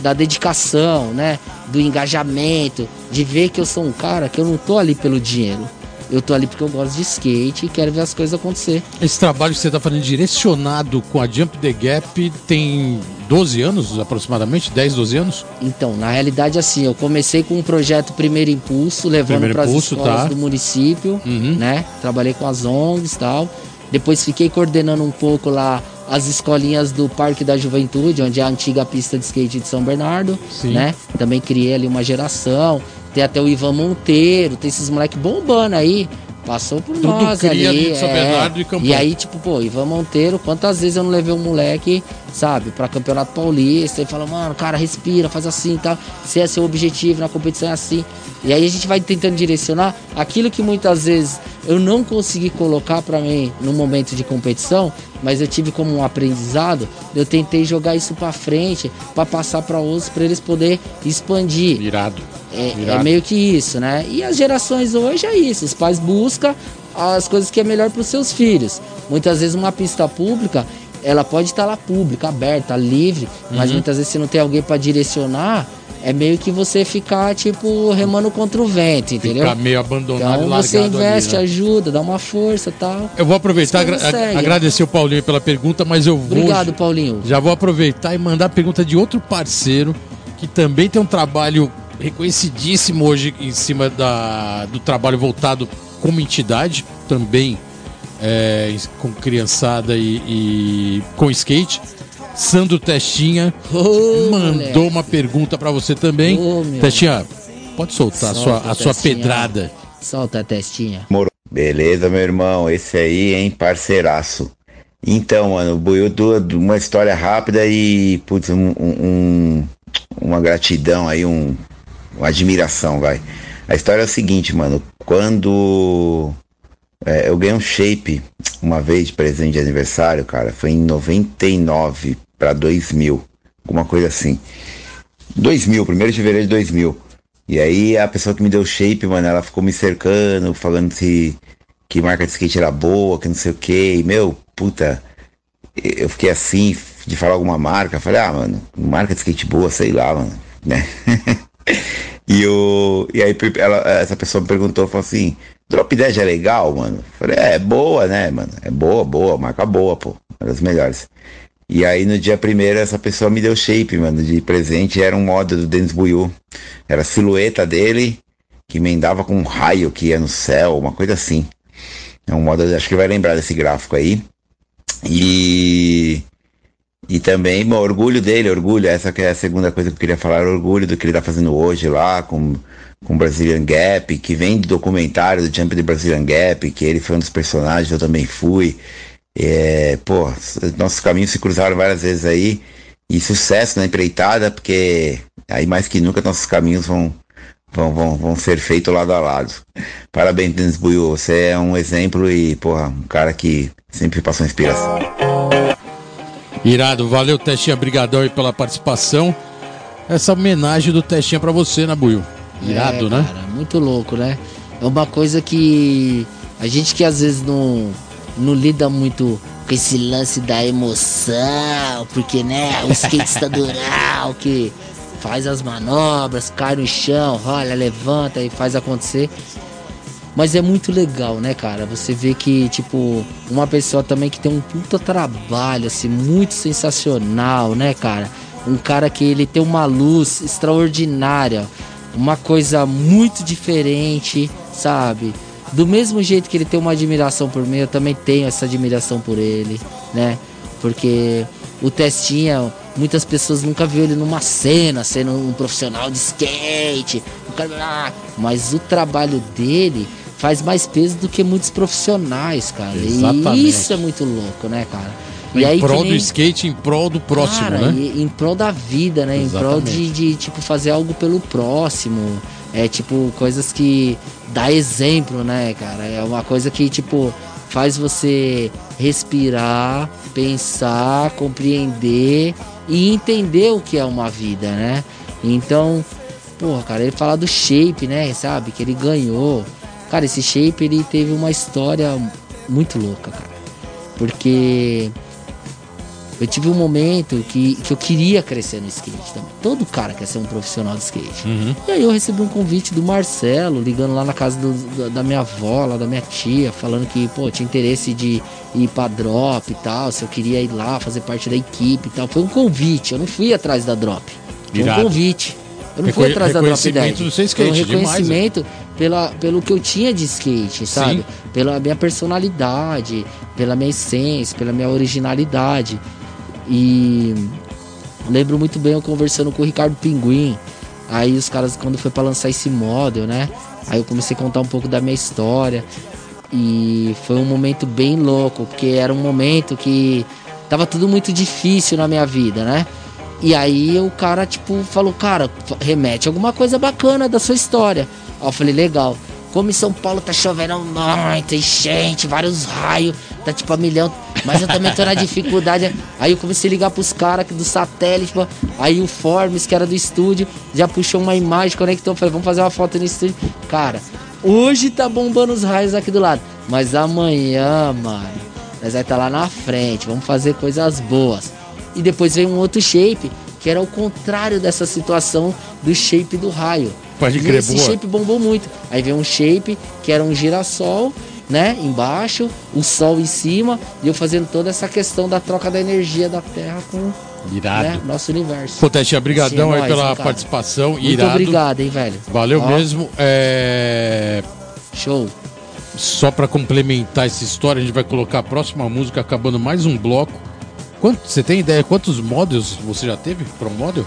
da dedicação, né? Do engajamento, de ver que eu sou um cara que eu não tô ali pelo dinheiro. Eu tô ali porque eu gosto de skate e quero ver as coisas acontecer. Esse trabalho que você está fazendo direcionado com a Jump the Gap tem 12 anos aproximadamente? 10, 12 anos? Então, na realidade, assim, eu comecei com um projeto Primeiro Impulso, levando para as Impulso, escolas tá. do município, Uhum. né? Trabalhei com as ONGs e tal. Depois fiquei coordenando um pouco lá as escolinhas do Parque da Juventude, onde é a antiga pista de skate de São Bernardo, Sim. né? Também criei ali uma geração. Tem até o Ivan Monteiro, tem esses moleques bombando aí. Passou por Tudo nós cria ali. de São é. E E aí, tipo, pô, Ivan Monteiro, quantas vezes eu não levei um moleque, sabe, pra Campeonato Paulista e fala, mano, cara, respira, faz assim e tal. Se é seu objetivo na competição é assim. E aí a gente vai tentando direcionar aquilo que muitas vezes eu não consegui colocar pra mim no momento de competição, mas eu tive como um aprendizado, eu tentei jogar isso pra frente, pra passar pra outros, pra eles poder expandir. Irado. É, é meio que isso, né? E as gerações hoje é isso. Os pais buscam as coisas que é melhor para os seus filhos. Muitas vezes uma pista pública, ela pode estar lá pública, aberta, livre, mas Uhum. muitas vezes se não tem alguém para direcionar, é meio que você ficar tipo remando contra o vento, entendeu? Ficar meio abandonado então você investe, ali, né? ajuda, dá uma força, tal. Eu vou aproveitar, agra- consegue. agradecer o Paulinho pela pergunta, mas eu vou. Obrigado, Paulinho. Já vou aproveitar e mandar a pergunta de outro parceiro que também tem um trabalho reconhecidíssimo hoje em cima da, do trabalho voltado como entidade, também é, com criançada e, e com skate. Sandro Testinha mandou uma pergunta pra você também. meu. Testinha, pode soltar a sua, Solta, a sua pedrada. Solta a testinha. Moro. Beleza, meu irmão. Esse aí, hein, parceiraço. Então, mano, o Buiu, uma história rápida e, putz, um, um- um- uma gratidão aí, um, uma admiração, vai. A história é o seguinte, mano. Quando é, eu ganhei um shape uma vez de presente de aniversário, cara, foi em 99 pra 2000, alguma coisa assim. 2000, 1 de fevereiro de 2000. E aí a pessoa que me deu shape, mano, ela ficou me cercando, falando se que marca de skate era boa, que não sei o que. Meu, puta, eu fiquei assim de falar alguma marca. Falei, ah, mano, marca de skate boa, sei lá, mano, né? e, o, e aí ela, essa pessoa me perguntou, falou assim, Drop Dead é legal, mano? Falei, é, é boa, né, mano? É boa, boa, marca boa, pô. Uma das melhores. E aí no dia primeiro essa pessoa me deu shape, mano, de presente. Era um modo do Denis Buiu. Era a silhueta dele, que emendava com um raio que ia no céu, uma coisa assim. É um modo, acho que vai lembrar desse gráfico aí. E. E também, orgulho dele, orgulho, essa que é a segunda coisa que eu queria falar, orgulho do que ele tá fazendo hoje lá com com Brazilian Gap, que vem do documentário do Jump de Brazilian Gap, que ele foi um dos personagens, eu também fui. É, pô, nossos caminhos se cruzaram várias vezes aí. E sucesso na empreitada, porque aí mais que nunca nossos caminhos vão, vão, vão, vão ser feitos lado a lado. Parabéns, Denis Buiu, você é um exemplo e, porra, um cara que sempre passou inspiração. Irado, valeu Testinha, brigadão aí pela participação. Essa homenagem do Testinha pra você, né, Buiu? Irado, É, né? Cara, muito louco, né? É uma coisa que a gente que às vezes não, não lida muito com esse lance da emoção, porque, né, o skatista dural que faz as manobras, cai no chão, rola, levanta e faz acontecer. Mas é muito legal, né, cara? Você vê que, tipo, uma pessoa também que tem um puta trabalho, assim, muito sensacional, né, cara? Um cara que ele tem uma luz extraordinária, uma coisa muito diferente, sabe? Do mesmo jeito que ele tem uma admiração por mim, eu também tenho essa admiração por ele, né? Porque o Testinha, muitas pessoas nunca viram ele numa cena, sendo um profissional de skate, ah, mas o trabalho dele faz mais peso do que muitos profissionais, cara. Exatamente. E isso é muito louco, né, cara? Em prol que do skate, em prol do próximo, Cara, né? e- em prol da vida, né? Em prol de, Exatamente. de, tipo, fazer algo pelo próximo. É, tipo, coisas que dá exemplo, né, cara? É uma coisa que, tipo, faz você respirar, pensar, compreender e entender o que é uma vida, né? Então, porra, cara, ele fala do shape, né? Sabe? Que ele ganhou. Cara, esse shape ele teve uma história muito louca, cara. Porque eu tive um momento que, que eu queria crescer no skate também. Todo cara quer ser um profissional de skate. Uhum. E aí eu recebi um convite do Marcelo, ligando lá na casa do- da- minha avó, lá da minha tia, falando que, pô, tinha interesse de ir pra drop e tal, se eu queria ir lá, fazer parte da equipe e tal. Foi um convite, eu não fui atrás da drop. Foi um convite. Eu não fui Reconhe- atrás da drop reconhecimento 10. do seu skate, Foi um demais, reconhecimento pela, pelo que eu tinha de skate, sabe? Sim. Pela minha personalidade, pela minha essência, pela minha originalidade. E lembro muito bem eu conversando com o Ricardo Pinguim. Aí os caras, quando foi pra lançar esse model, né? Aí eu comecei a contar um pouco da minha história. E foi um momento bem louco, porque era um momento que tava tudo muito difícil na minha vida, né? E aí o cara, tipo, falou, cara, remete alguma coisa bacana da sua história. Aí eu falei, legal. Como em São Paulo tá chovendo muito, enchente, vários raios, tá tipo a milhão. Mas eu também tô na dificuldade. Aí eu comecei a ligar pros caras do satélite. tipo, Aí o Formes, que era do estúdio, já puxou uma imagem, conectou. Falei, vamos fazer uma foto no estúdio. Cara, hoje tá bombando os raios aqui do lado. Mas amanhã, mano, nós vai estar lá na frente. Vamos fazer coisas boas. E depois veio um outro shape, que era o contrário dessa situação do shape do raio. Pode e crer, esse boa. shape bombou muito. Aí veio um shape que era um girassol, né? Embaixo, o sol em cima, e eu fazendo toda essa questão da troca da energia da Terra com Irado. né, nosso universo. Pô, Tete, obrigadão é aí nóis, pela hein, participação. Muito irado. obrigado, hein, velho. Valeu Ó. mesmo. É... Show. Só pra complementar essa história, a gente vai colocar a próxima música acabando mais um bloco. Quanto, você tem ideia quantos modos você já teve para model?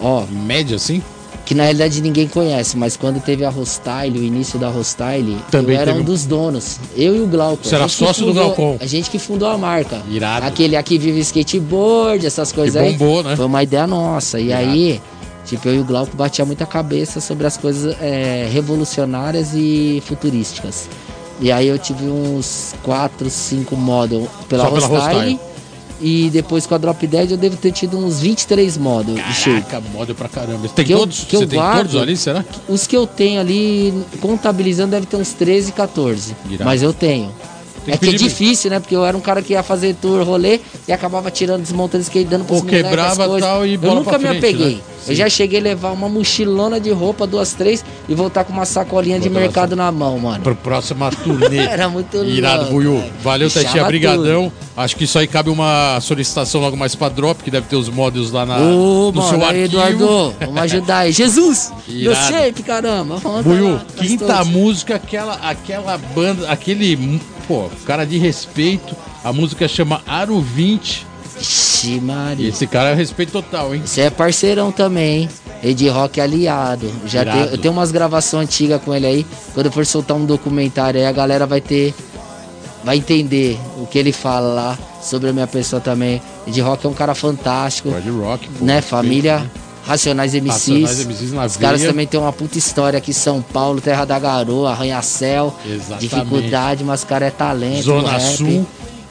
Ó, em média assim? Que na realidade ninguém conhece, mas quando teve a Hostile, o início da Hostile, Também eu era teve um dos donos. Eu e o Glauco. Você era que sócio do fundou- Glaucon. A gente que fundou a marca. Irado. Aquele aqui vive skateboard, essas coisas aí. bombou, né? Foi uma ideia nossa. E Irado. aí, tipo, eu e o Glauco batia muita cabeça sobre as coisas é, revolucionárias e futurísticas. E aí eu tive uns 4, 5 model pela Só pela Hostile. E depois com a Drop Dead eu devo ter tido uns 23 model de shape. Caraca, model pra caramba. Tem Que eu- todos? que eu você tem guardo- todos ali, será? Os que eu tenho ali, contabilizando, deve ter uns 13, 14. Irado. Mas eu tenho. Tem é que que é difícil, né? Porque eu era um cara que ia fazer tour, rolê e acabava tirando, desmontando skate, dando Ou moleques quebrava tal e Eu nunca me frente, apeguei. né? Eu já cheguei a levar uma mochilona de roupa, duas, três, e voltar com uma sacolinha de mercado na mão, mano. Pra próxima turnê. Era muito Irado, louco, Buiu. Valeu, Tetinha. Brigadão. Acho que isso aí cabe uma solicitação logo mais pra Drop, que deve ter os modos lá na, Ô, no seu mano, aí, arquivo. Eduardo, vamos ajudar aí. Jesus! Irado. shape, caramba. Vamos Buiu, lá, quinta todos. música, aquela, aquela banda, aquele, pô, cara de respeito. A música chama Aro 20. Ixi, Maria. esse cara é respeito total, hein? Você é parceirão também, hein? Ed Rock aliado. Já tem, eu tenho umas gravações antigas com ele aí. Quando eu for soltar um documentário aí, a galera vai ter. Vai entender o que ele fala lá sobre a minha pessoa também. Ed Rock é um cara fantástico. Ed Rock, pô, Né? respeito, Família. né? Racionais MCs. Racionais MCs na Os caras também têm uma puta história aqui, São Paulo, Terra da Garoa, Arranha-Céu. Exatamente. Dificuldade, mas o cara é talento. Zona rap, Sul.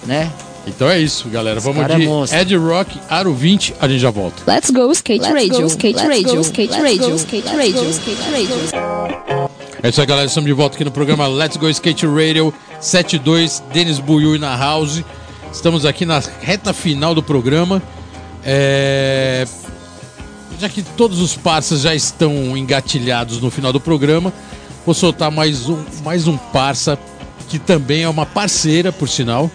Né? Então é isso, galera. Vamos é de monstro. Ed Rock, Aro 20, a gente já volta. Let's go skate Let's radio, go, skate let's radio, go, skate let's radio, go, skate let's radio, go, skate radio. É isso aí, galera. Estamos de volta aqui no programa Let's Go Skate Radio 72, Denis Buyui na House. Estamos aqui na reta final do programa. É, Já que todos os parceiros já estão engatilhados no final do programa, vou soltar mais um, mais um parça que também é uma parceira, por sinal.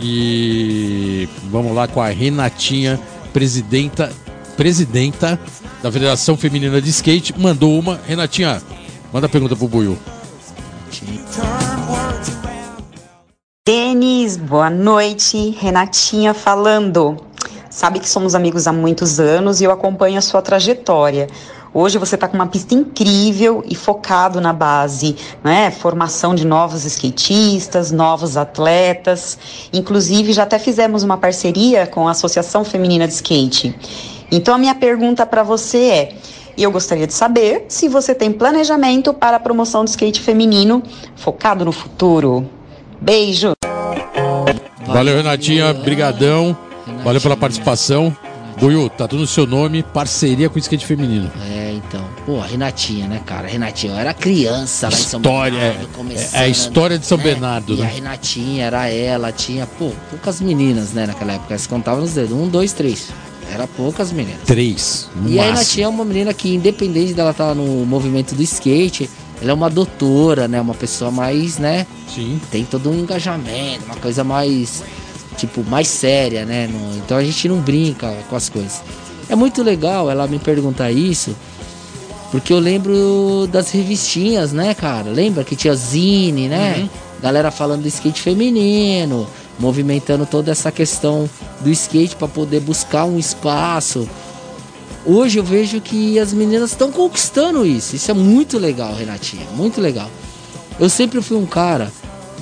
E vamos lá com a Renatinha, presidenta, presidenta da Federação Feminina de Skate. Mandou uma. Renatinha, manda a pergunta pro Buiu. Denis, boa noite. Renatinha falando. Sabe que somos amigos há muitos anos e eu acompanho a sua trajetória. Hoje você está com uma pista incrível e focado na base, né? Formação de novos skatistas, novos atletas. Inclusive, já até fizemos uma parceria com a Associação Feminina de Skate. Então, a minha pergunta para você é: eu gostaria de saber se você tem planejamento para a promoção do skate feminino focado no futuro. Beijo! Valeu, Renatinha. Brigadão. Valeu pela participação. Buiu, tá tudo no seu nome. Parceria com o skate feminino. É, então. Pô, a Renatinha, né, cara? Renatinha, eu era criança lá em São História, Bernardo, é- começando, é a história de São né? Bernardo, E a né? Renatinha era ela, tinha, pô, poucas meninas, né, naquela época. Eles contavam nos dedos. Um, dois, três. Era poucas meninas. Três. no E a máximo. Renatinha é uma menina que, independente dela estar no movimento do skate, ela é uma doutora, né? Uma pessoa mais, né? Sim. Tem todo um engajamento, uma coisa mais, tipo, mais séria, né? Então a gente não brinca com as coisas. É muito legal ela me perguntar isso, porque eu lembro das revistinhas, né, cara? Lembra que tinha Zine, né? Uhum. Galera falando do skate feminino, movimentando toda essa questão do skate para poder buscar um espaço. Hoje eu vejo que as meninas estão conquistando isso. Isso é muito legal, Renatinha. Muito legal. Eu sempre fui um cara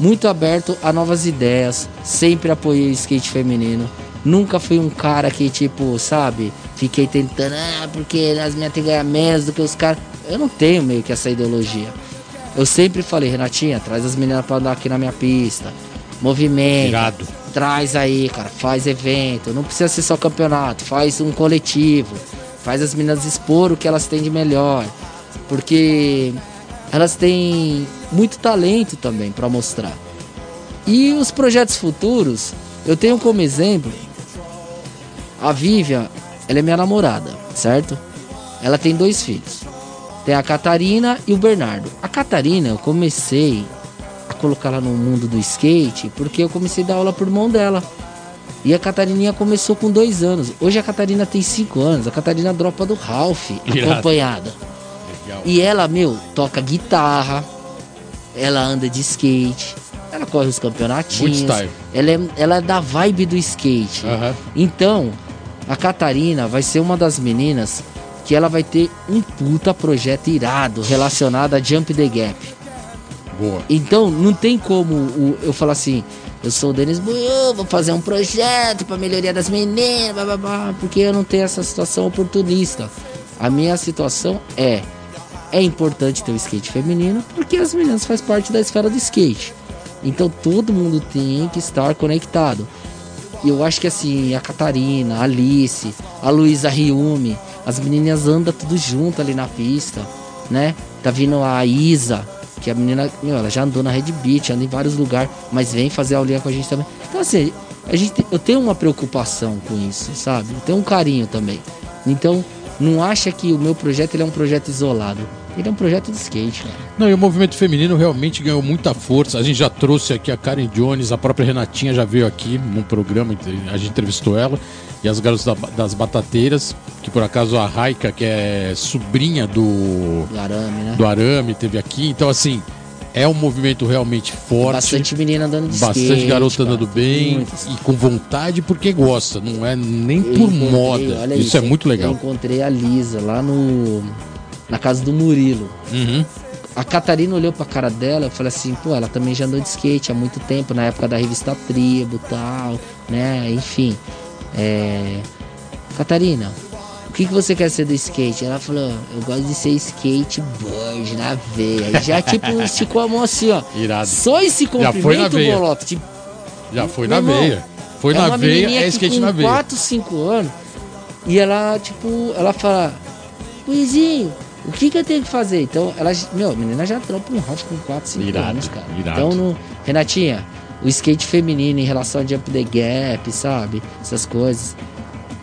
muito aberto a novas ideias. Sempre apoiei o skate feminino. Nunca fui um cara que, tipo, sabe, fiquei tentando, ah, porque as minhas têm que ganhar menos do que os caras. Eu não tenho meio que essa ideologia. Eu sempre falei, Renatinha, traz as meninas pra andar aqui na minha pista. Movimento. Irado. Traz aí, cara, faz evento. Não precisa ser só campeonato, faz um coletivo. Faz as meninas expor o que elas têm de melhor. Porque elas têm muito talento também para mostrar. E os projetos futuros, eu tenho como exemplo a Vivian, ela é minha namorada, certo? Ela tem dois filhos. Tem a Catarina e o Bernardo. A Catarina, eu comecei a colocar ela no mundo do skate porque eu comecei a dar aula por mão dela. E a Catarininha começou com dois anos. Hoje a Catarina tem cinco anos. A Catarina dropa do Ralph, Irado. acompanhada. E ela, meu, toca guitarra, ela anda de skate, ela corre os campeonatinhos. Ela é, ela é da vibe do skate. Aham. Então, a Catarina vai ser uma das meninas que ela vai ter um puta projeto irado relacionado a Jump the Gap. Boa. Então, não tem como o- eu falar assim, eu sou o Denis Buiu, vou fazer um projeto pra melhoria das meninas, blá, blá, blá, porque eu não tenho essa situação oportunista. A minha situação é, é importante ter o skate feminino, porque as meninas fazem parte da esfera do skate. Então, todo mundo tem que estar conectado. E eu acho que assim, a Catarina, a Alice, a Luísa Riumi, as meninas andam tudo junto ali na pista, né? Tá vindo a Isa, que a menina, meu, ela já andou na Red Beach, anda em vários lugares, mas vem fazer aulinha com a gente também. Então assim, a gente, eu tenho uma preocupação com isso, sabe? Eu tenho um carinho também. Então, não acha que o meu projeto ele é um projeto isolado. Ele é um projeto de skate, cara. Não, e o movimento feminino realmente ganhou muita força. A gente já trouxe aqui a Karen Jones, a própria Renatinha já veio aqui num programa, a gente entrevistou ela. E as garotas da- das batateiras, que por acaso a Raika, que é sobrinha do, Do arame, né? do Arame, teve aqui. Então, assim, é um movimento realmente forte. Bastante menina andando de Bastante skate, garota cara. andando bem Muitas. e com vontade porque gosta, não é nem Eu por moda. olha Isso é muito Eu legal. encontrei a Lisa lá no na casa do Murilo. Uhum. A Catarina olhou pra cara dela e falei assim, pô, ela também já andou de skate há muito tempo, na época da revista Tribo e tal, né? Enfim. É... Catarina, o que, que você quer ser do skate? Ela falou, eu gosto de ser skateboard na veia. Já, tipo, esticou a mão assim, ó. Irado. Só esse cumprimento. Boloto. Tipo, Já foi na irmão, veia. Foi é na veia, é skate com na veia. 4, 5 anos. E ela, tipo, ela fala, Luizinho, o que que eu tenho que fazer? Então, ela, meu, a menina já trampa um Ralph com 4, 5 Irado, anos, cara. irado. Então, no, Renatinha, o skate feminino em relação a Jump the Gap, sabe? Essas coisas.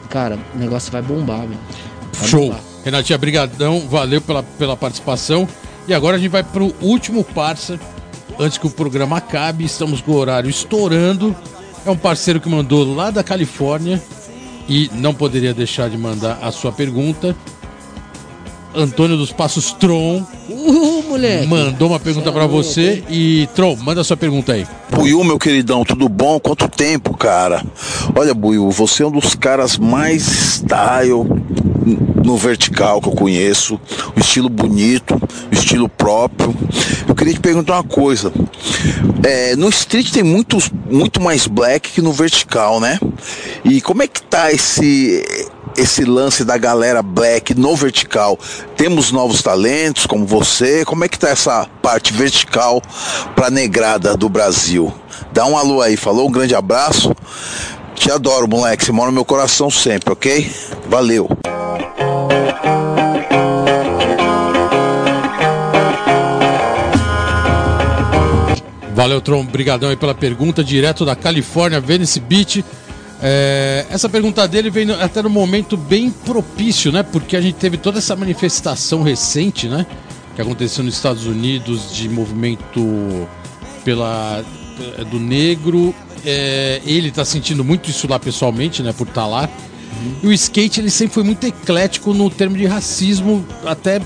Cara, o negócio vai bombar, meu. Vai Show. bombar. Renatinha, brigadão, valeu pela, pela participação. E agora a gente vai pro último parça, antes que o programa acabe. Estamos com o horário estourando. É um parceiro que mandou lá da Califórnia e não poderia deixar de mandar a sua pergunta. Antônio dos Passos Tron Uh, moleque. mandou uma pergunta pra você e Tron, manda sua pergunta aí. Buiu, meu queridão, tudo bom? Quanto tempo, cara? Olha, Buiu, você é um dos caras mais style no vertical que eu conheço, um estilo bonito, um estilo próprio. Eu queria te perguntar uma coisa. É, no street tem muitos, muito mais black que no vertical, né? E como é que tá esse esse lance da galera black no vertical? Temos novos talentos como você? Como é que tá essa parte vertical pra negrada do Brasil? Dá um alô aí, falou? Um grande abraço. Te adoro, moleque. Você mora no meu coração sempre, ok? Valeu. Valeu, Tron. Obrigadão aí pela pergunta, direto da Califórnia, Venice Beach. É, essa pergunta dele vem no- até no momento bem propício, né? Porque a gente teve toda essa manifestação recente, né? Que aconteceu nos Estados Unidos de movimento pela eh, do negro. É, ele tá sentindo muito isso lá pessoalmente, né? Por estar lá. E o skate ele sempre foi muito eclético no termo de racismo, até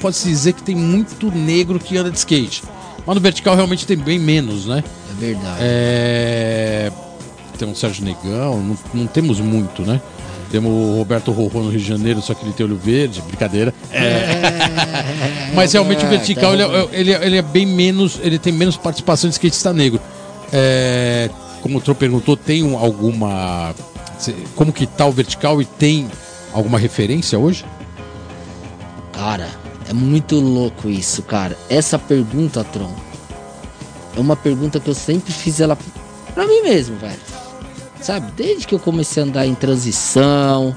pode-se dizer que tem muito negro que anda de skate. Mas no vertical realmente tem bem menos, né? É verdade. É... Tem o Sérgio Negão, não, não temos muito, né? Temos o Roberto Rorô no Rio de Janeiro, só que ele tem olho verde, brincadeira. É. Mas realmente o vertical ele é, ele, é- ele é bem menos, ele tem menos participação de skatista negro. É, Como o Tro perguntou, tem um- alguma. Como que tá o vertical e tem alguma referência hoje? Cara, é muito louco isso, cara. Essa pergunta, Tron, é uma pergunta que eu sempre fiz ela pra mim mesmo, velho. Sabe, desde que eu comecei a andar em transição,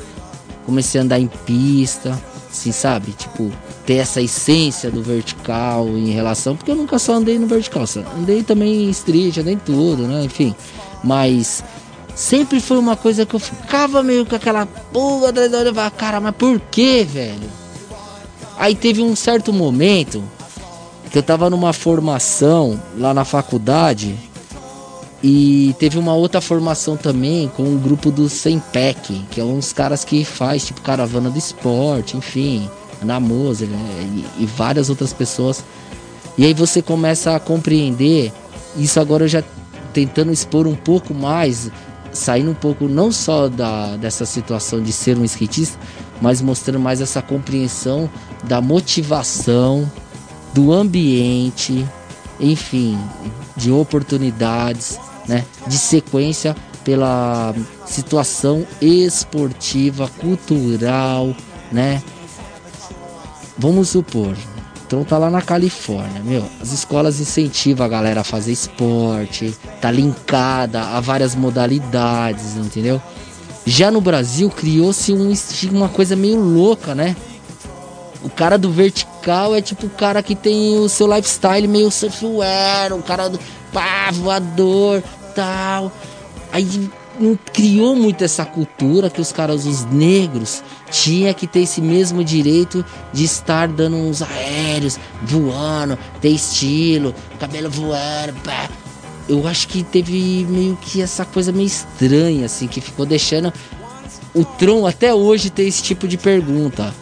comecei a andar em pista, assim, sabe? Tipo, ter essa essência do vertical em relação. Porque eu nunca só andei no vertical, só andei também em street, andei em tudo, né? Enfim. Mas sempre foi uma coisa que eu ficava meio com aquela pulga atrás da orelha. Falava, cara, mas por que, velho? Aí teve um certo momento que eu tava numa formação lá na faculdade e teve uma outra formação também com um grupo do Sempec, que é uns caras que faz tipo caravana do esporte, enfim, na Moser né, e, e várias outras pessoas. E aí você começa a compreender isso agora eu já tentando expor um pouco mais, saindo um pouco não só da, dessa situação de ser um skatista, mas mostrando mais essa compreensão da motivação, do ambiente, enfim, de oportunidades, né, de sequência pela situação esportiva, cultural, né? Vamos supor, então tá lá na Califórnia, meu, as escolas incentivam a galera a fazer esporte, tá linkada a várias modalidades, entendeu? Já no Brasil criou-se um, uma coisa meio louca, né? O cara do vertical é tipo o cara que tem o seu lifestyle meio surfwear, o cara do pá, voador, tal. Aí não criou muito essa cultura que os caras, os negros, tinha que ter esse mesmo direito de estar dando uns aéreos, voando, ter estilo, cabelo voando, pá. Eu acho que teve meio que essa coisa meio estranha, assim, que ficou deixando o Tron até hoje ter esse tipo de pergunta.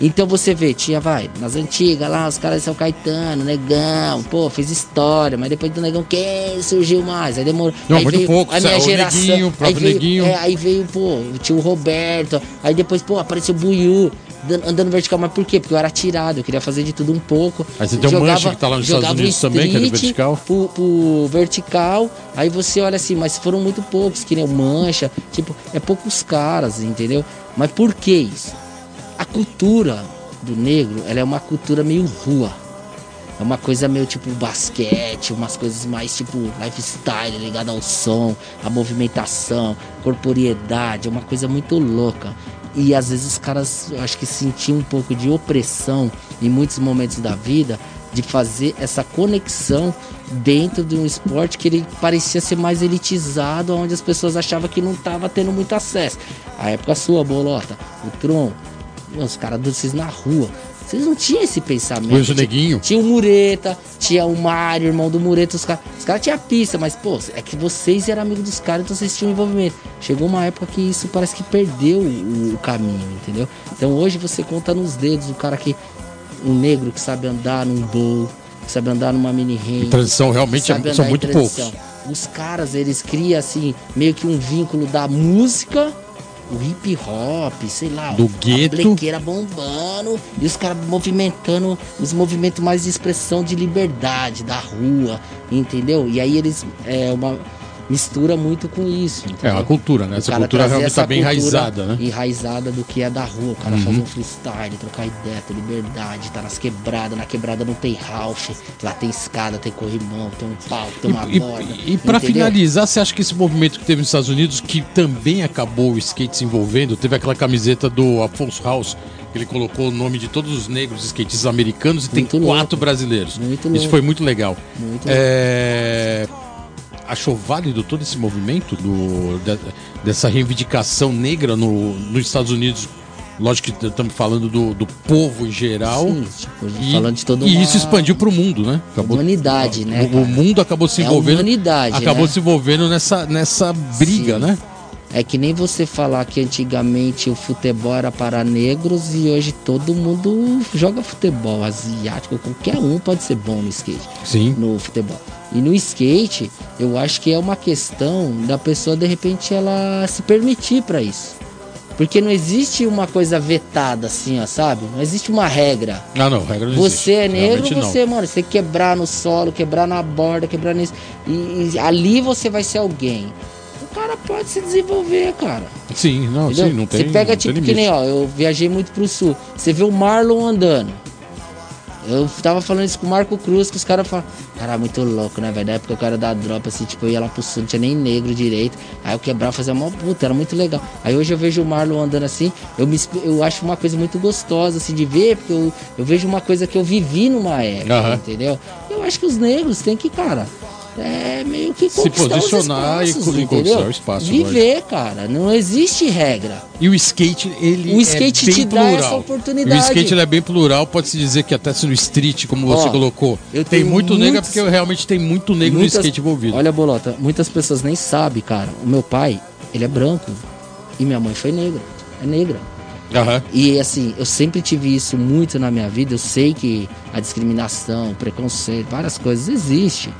Então você vê, tinha, vai, nas antigas lá, os caras de São Caetano, Negão, pô, fez história, mas depois do Negão, quem surgiu mais? Aí demorou. Não, aí muito veio pouco, a minha geração. Neguinho, o aí, veio, Neguinho. é, aí veio, pô, tinha o Roberto, aí depois, pô, apareceu o Buiu, dan- andando vertical, mas por quê? Porque eu era tirado, eu queria fazer de tudo um pouco. Aí você tem o Mancha que tá lá nos Estados Unidos também, que é do street vertical. Pro, pro vertical, aí você olha assim, mas foram muito poucos, que nem o Mancha, tipo, é poucos caras, entendeu? Mas por que isso? Cultura do negro, ela é uma cultura meio rua. É uma coisa meio tipo basquete, umas coisas mais tipo lifestyle, ligada ao som, a movimentação, corporeidade, é uma coisa muito louca. E às vezes os caras, eu acho que sentiam um pouco de opressão em muitos momentos da vida de fazer essa conexão dentro de um esporte que ele parecia ser mais elitizado, onde as pessoas achavam que não estava tendo muito acesso. A época sua, Bolota, o Tron, os caras de vocês na rua. Vocês não tinham esse pensamento. Tinha- Neguinho. Tinha o Mureta, tinha o Mário, irmão do Mureta. Os caras os cara tinham pista, mas, pô, é que vocês eram amigos dos caras, então vocês tinham envolvimento. Chegou uma época que isso parece que perdeu o, o caminho, entendeu? Então hoje você conta nos dedos o cara que. Um negro que sabe andar num bowl, que sabe andar numa mini. Em transição, realmente, é- são muito poucos. Os caras, eles criam, assim, meio que um vínculo da música o hip hop, sei lá, Do a gueto. blequeira bombando e os caras movimentando os movimentos mais de expressão de liberdade da rua, entendeu? E aí eles é uma mistura muito com isso. É entendeu? a cultura, né? O Essa cultura realmente essa tá bem enraizada, né? Enraizada do que é da rua. O cara Uhum. fazer um freestyle, trocar ideia, ter liberdade, tá nas quebradas. Na quebrada não tem Ralph, lá tem escada, tem corrimão, tem um pau, tem uma E, borda. e, e entendeu? finalizar, você acha que esse movimento que teve nos Estados Unidos, que também acabou o skate se envolvendo, teve aquela camiseta do Afonso House, que ele colocou o nome de todos os negros skatistas americanos e tem quatro brasileiros. Isso louco. foi muito legal. Muito É, Achou válido todo esse movimento do, de- dessa reivindicação negra no, nos Estados Unidos? Lógico que estamos falando do, do povo em geral. Sim, tipo, e, falando de toda e uma- isso expandiu para o mundo, né? Acabou, Humanidade, né, O, o mundo acabou se É envolvendo. humanidade, acabou né? se envolvendo nessa, nessa briga, né? É que nem você falar que antigamente o futebol era para negros e hoje todo mundo joga futebol asiático. Qualquer um pode ser bom no skate. Sim. No futebol. E no skate, eu acho que é uma questão da pessoa de repente ela se permitir para isso. Porque não existe uma coisa vetada assim, ó, sabe? Não existe uma regra. Ah, não, regra não Você existe. é negro, Realmente não. você, mano, você quebrar no solo, quebrar na borda, quebrar nisso. E, e ali você vai ser alguém. O cara pode se desenvolver, cara. Sim, não, Entendeu? sim, não tem. Você pega, não tipo, que nem, ó, eu viajei muito pro sul. Você vê o Marlon andando. Eu tava falando isso com o Marco Cruz, que os caras falam, cara, muito louco, né, velho? Na época o cara da drop, assim, tipo, eu ia lá pro sul, não tinha nem negro direito. Aí eu quebrava, fazia uma puta, era muito legal. Aí hoje eu vejo o Marlon andando assim, eu, me, eu acho uma coisa muito gostosa, assim, de ver, porque eu, eu vejo uma coisa que eu vivi numa época, Aham. entendeu? Eu acho que os negros têm que, cara, é meio que Se posicionar e espaços, e conquistar o espaço, Viver, cara, não existe regra. E o skate, ele O skate é bem te dá plural. essa oportunidade. O skate é bem plural, pode-se dizer que até se no street, como você Ó, colocou, eu tem muito negro, muitos- porque realmente tem muito negro Muitas- no skate envolvido. Olha, Bolota, muitas pessoas nem sabem, cara. O meu pai, ele é branco. E minha mãe foi negra. É negra. Aham. E assim, eu sempre tive isso muito na minha vida. Eu sei que a discriminação, o preconceito, várias coisas existem.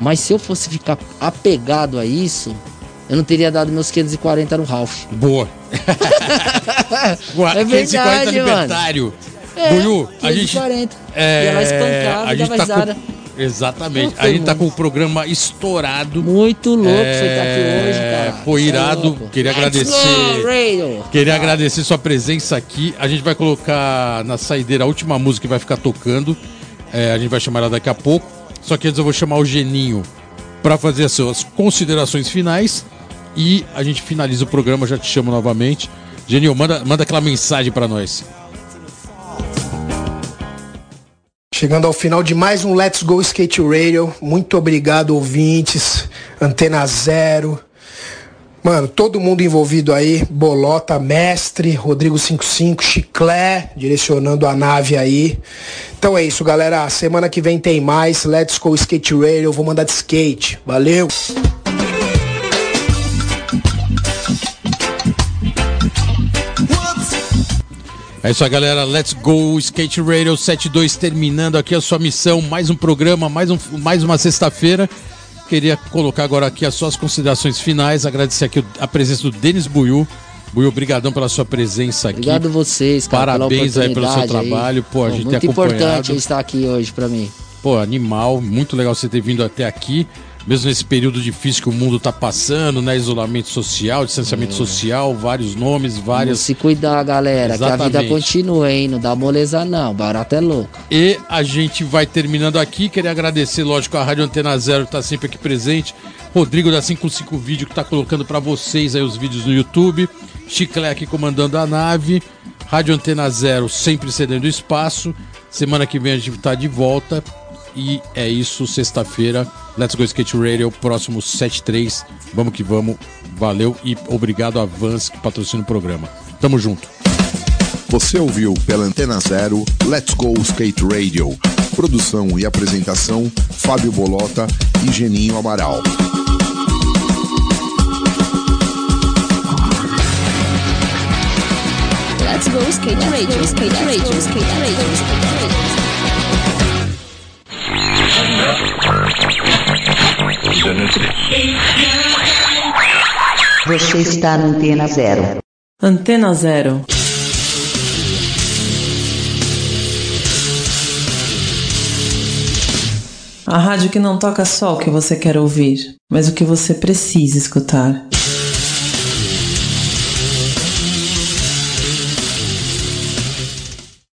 Mas se eu fosse ficar apegado a isso, eu não teria dado meus 540 no Ralph. Boa. é 540 verdade, libertário. É, Buiu, a gente. 540. É, Ia lá espancar, a gente dava tá risada. com, Exatamente. A gente tá mano. com o programa estourado. Muito louco é, você tá aqui hoje, cara. Cê é irado. louco. Queria agradecer. Queria agradecer sua presença aqui. A gente vai colocar na saideira a última música que vai ficar tocando. É, a gente vai chamar ela daqui a pouco. Só que antes eu vou chamar o Geninho para fazer as suas considerações finais. E a gente finaliza o programa, já te chamo novamente. Geninho, manda, manda aquela mensagem para nós. Chegando ao final de mais um Let's Go Skate Radio. Muito obrigado, ouvintes. Antena Zero. Mano, todo mundo envolvido aí. Bolota, Mestre, Rodrigo 55, Chiclé, direcionando a nave aí. Então é isso, galera. Semana que vem tem mais. Let's Go Skate Radio. Eu vou mandar de skate. Valeu! É isso aí, galera. Let's go Skate Radio 72 terminando aqui a sua missão. Mais um programa, mais, um, mais uma sexta-feira. Queria colocar agora aqui as suas considerações finais. Agradecer aqui a presença do Denis Buiu. Buiu, obrigadão pela sua presença aqui. Obrigado vocês, cara, Parabéns aí pelo seu oportunidade aí. trabalho. Pô, a gente muito importante estar aqui hoje pra mim. Pô, animal, muito legal você ter vindo até aqui, mesmo nesse período difícil que o mundo tá passando, né? Isolamento social, distanciamento social, vários nomes, várias. Vamos se cuidar, galera, que a vida Exatamente. continua, hein? Não dá moleza não, barato é louco. E a gente vai terminando aqui. Queria agradecer, lógico, a Rádio Antena Zero que tá sempre aqui presente. Rodrigo da 55 Vídeo que tá colocando para vocês aí os vídeos no YouTube. Chiclé aqui comandando a nave. Rádio Antena Zero sempre cedendo espaço. Semana que vem a gente tá de volta. E é isso, sexta-feira. Let's Go Skate Radio, próximo 73. Vamos que vamos. Valeu e obrigado a Vans que patrocina o programa. Tamo junto. Você ouviu pela Antena Zero Let's Go Skate Radio. Produção e apresentação: Fábio Bolota e Geninho Amaral. Let's go skate radio, skate radio, skate radio, skate radio. Você está na Antena Zero. Antena Zero. A rádio que não toca só o que você quer ouvir, mas o que você precisa escutar.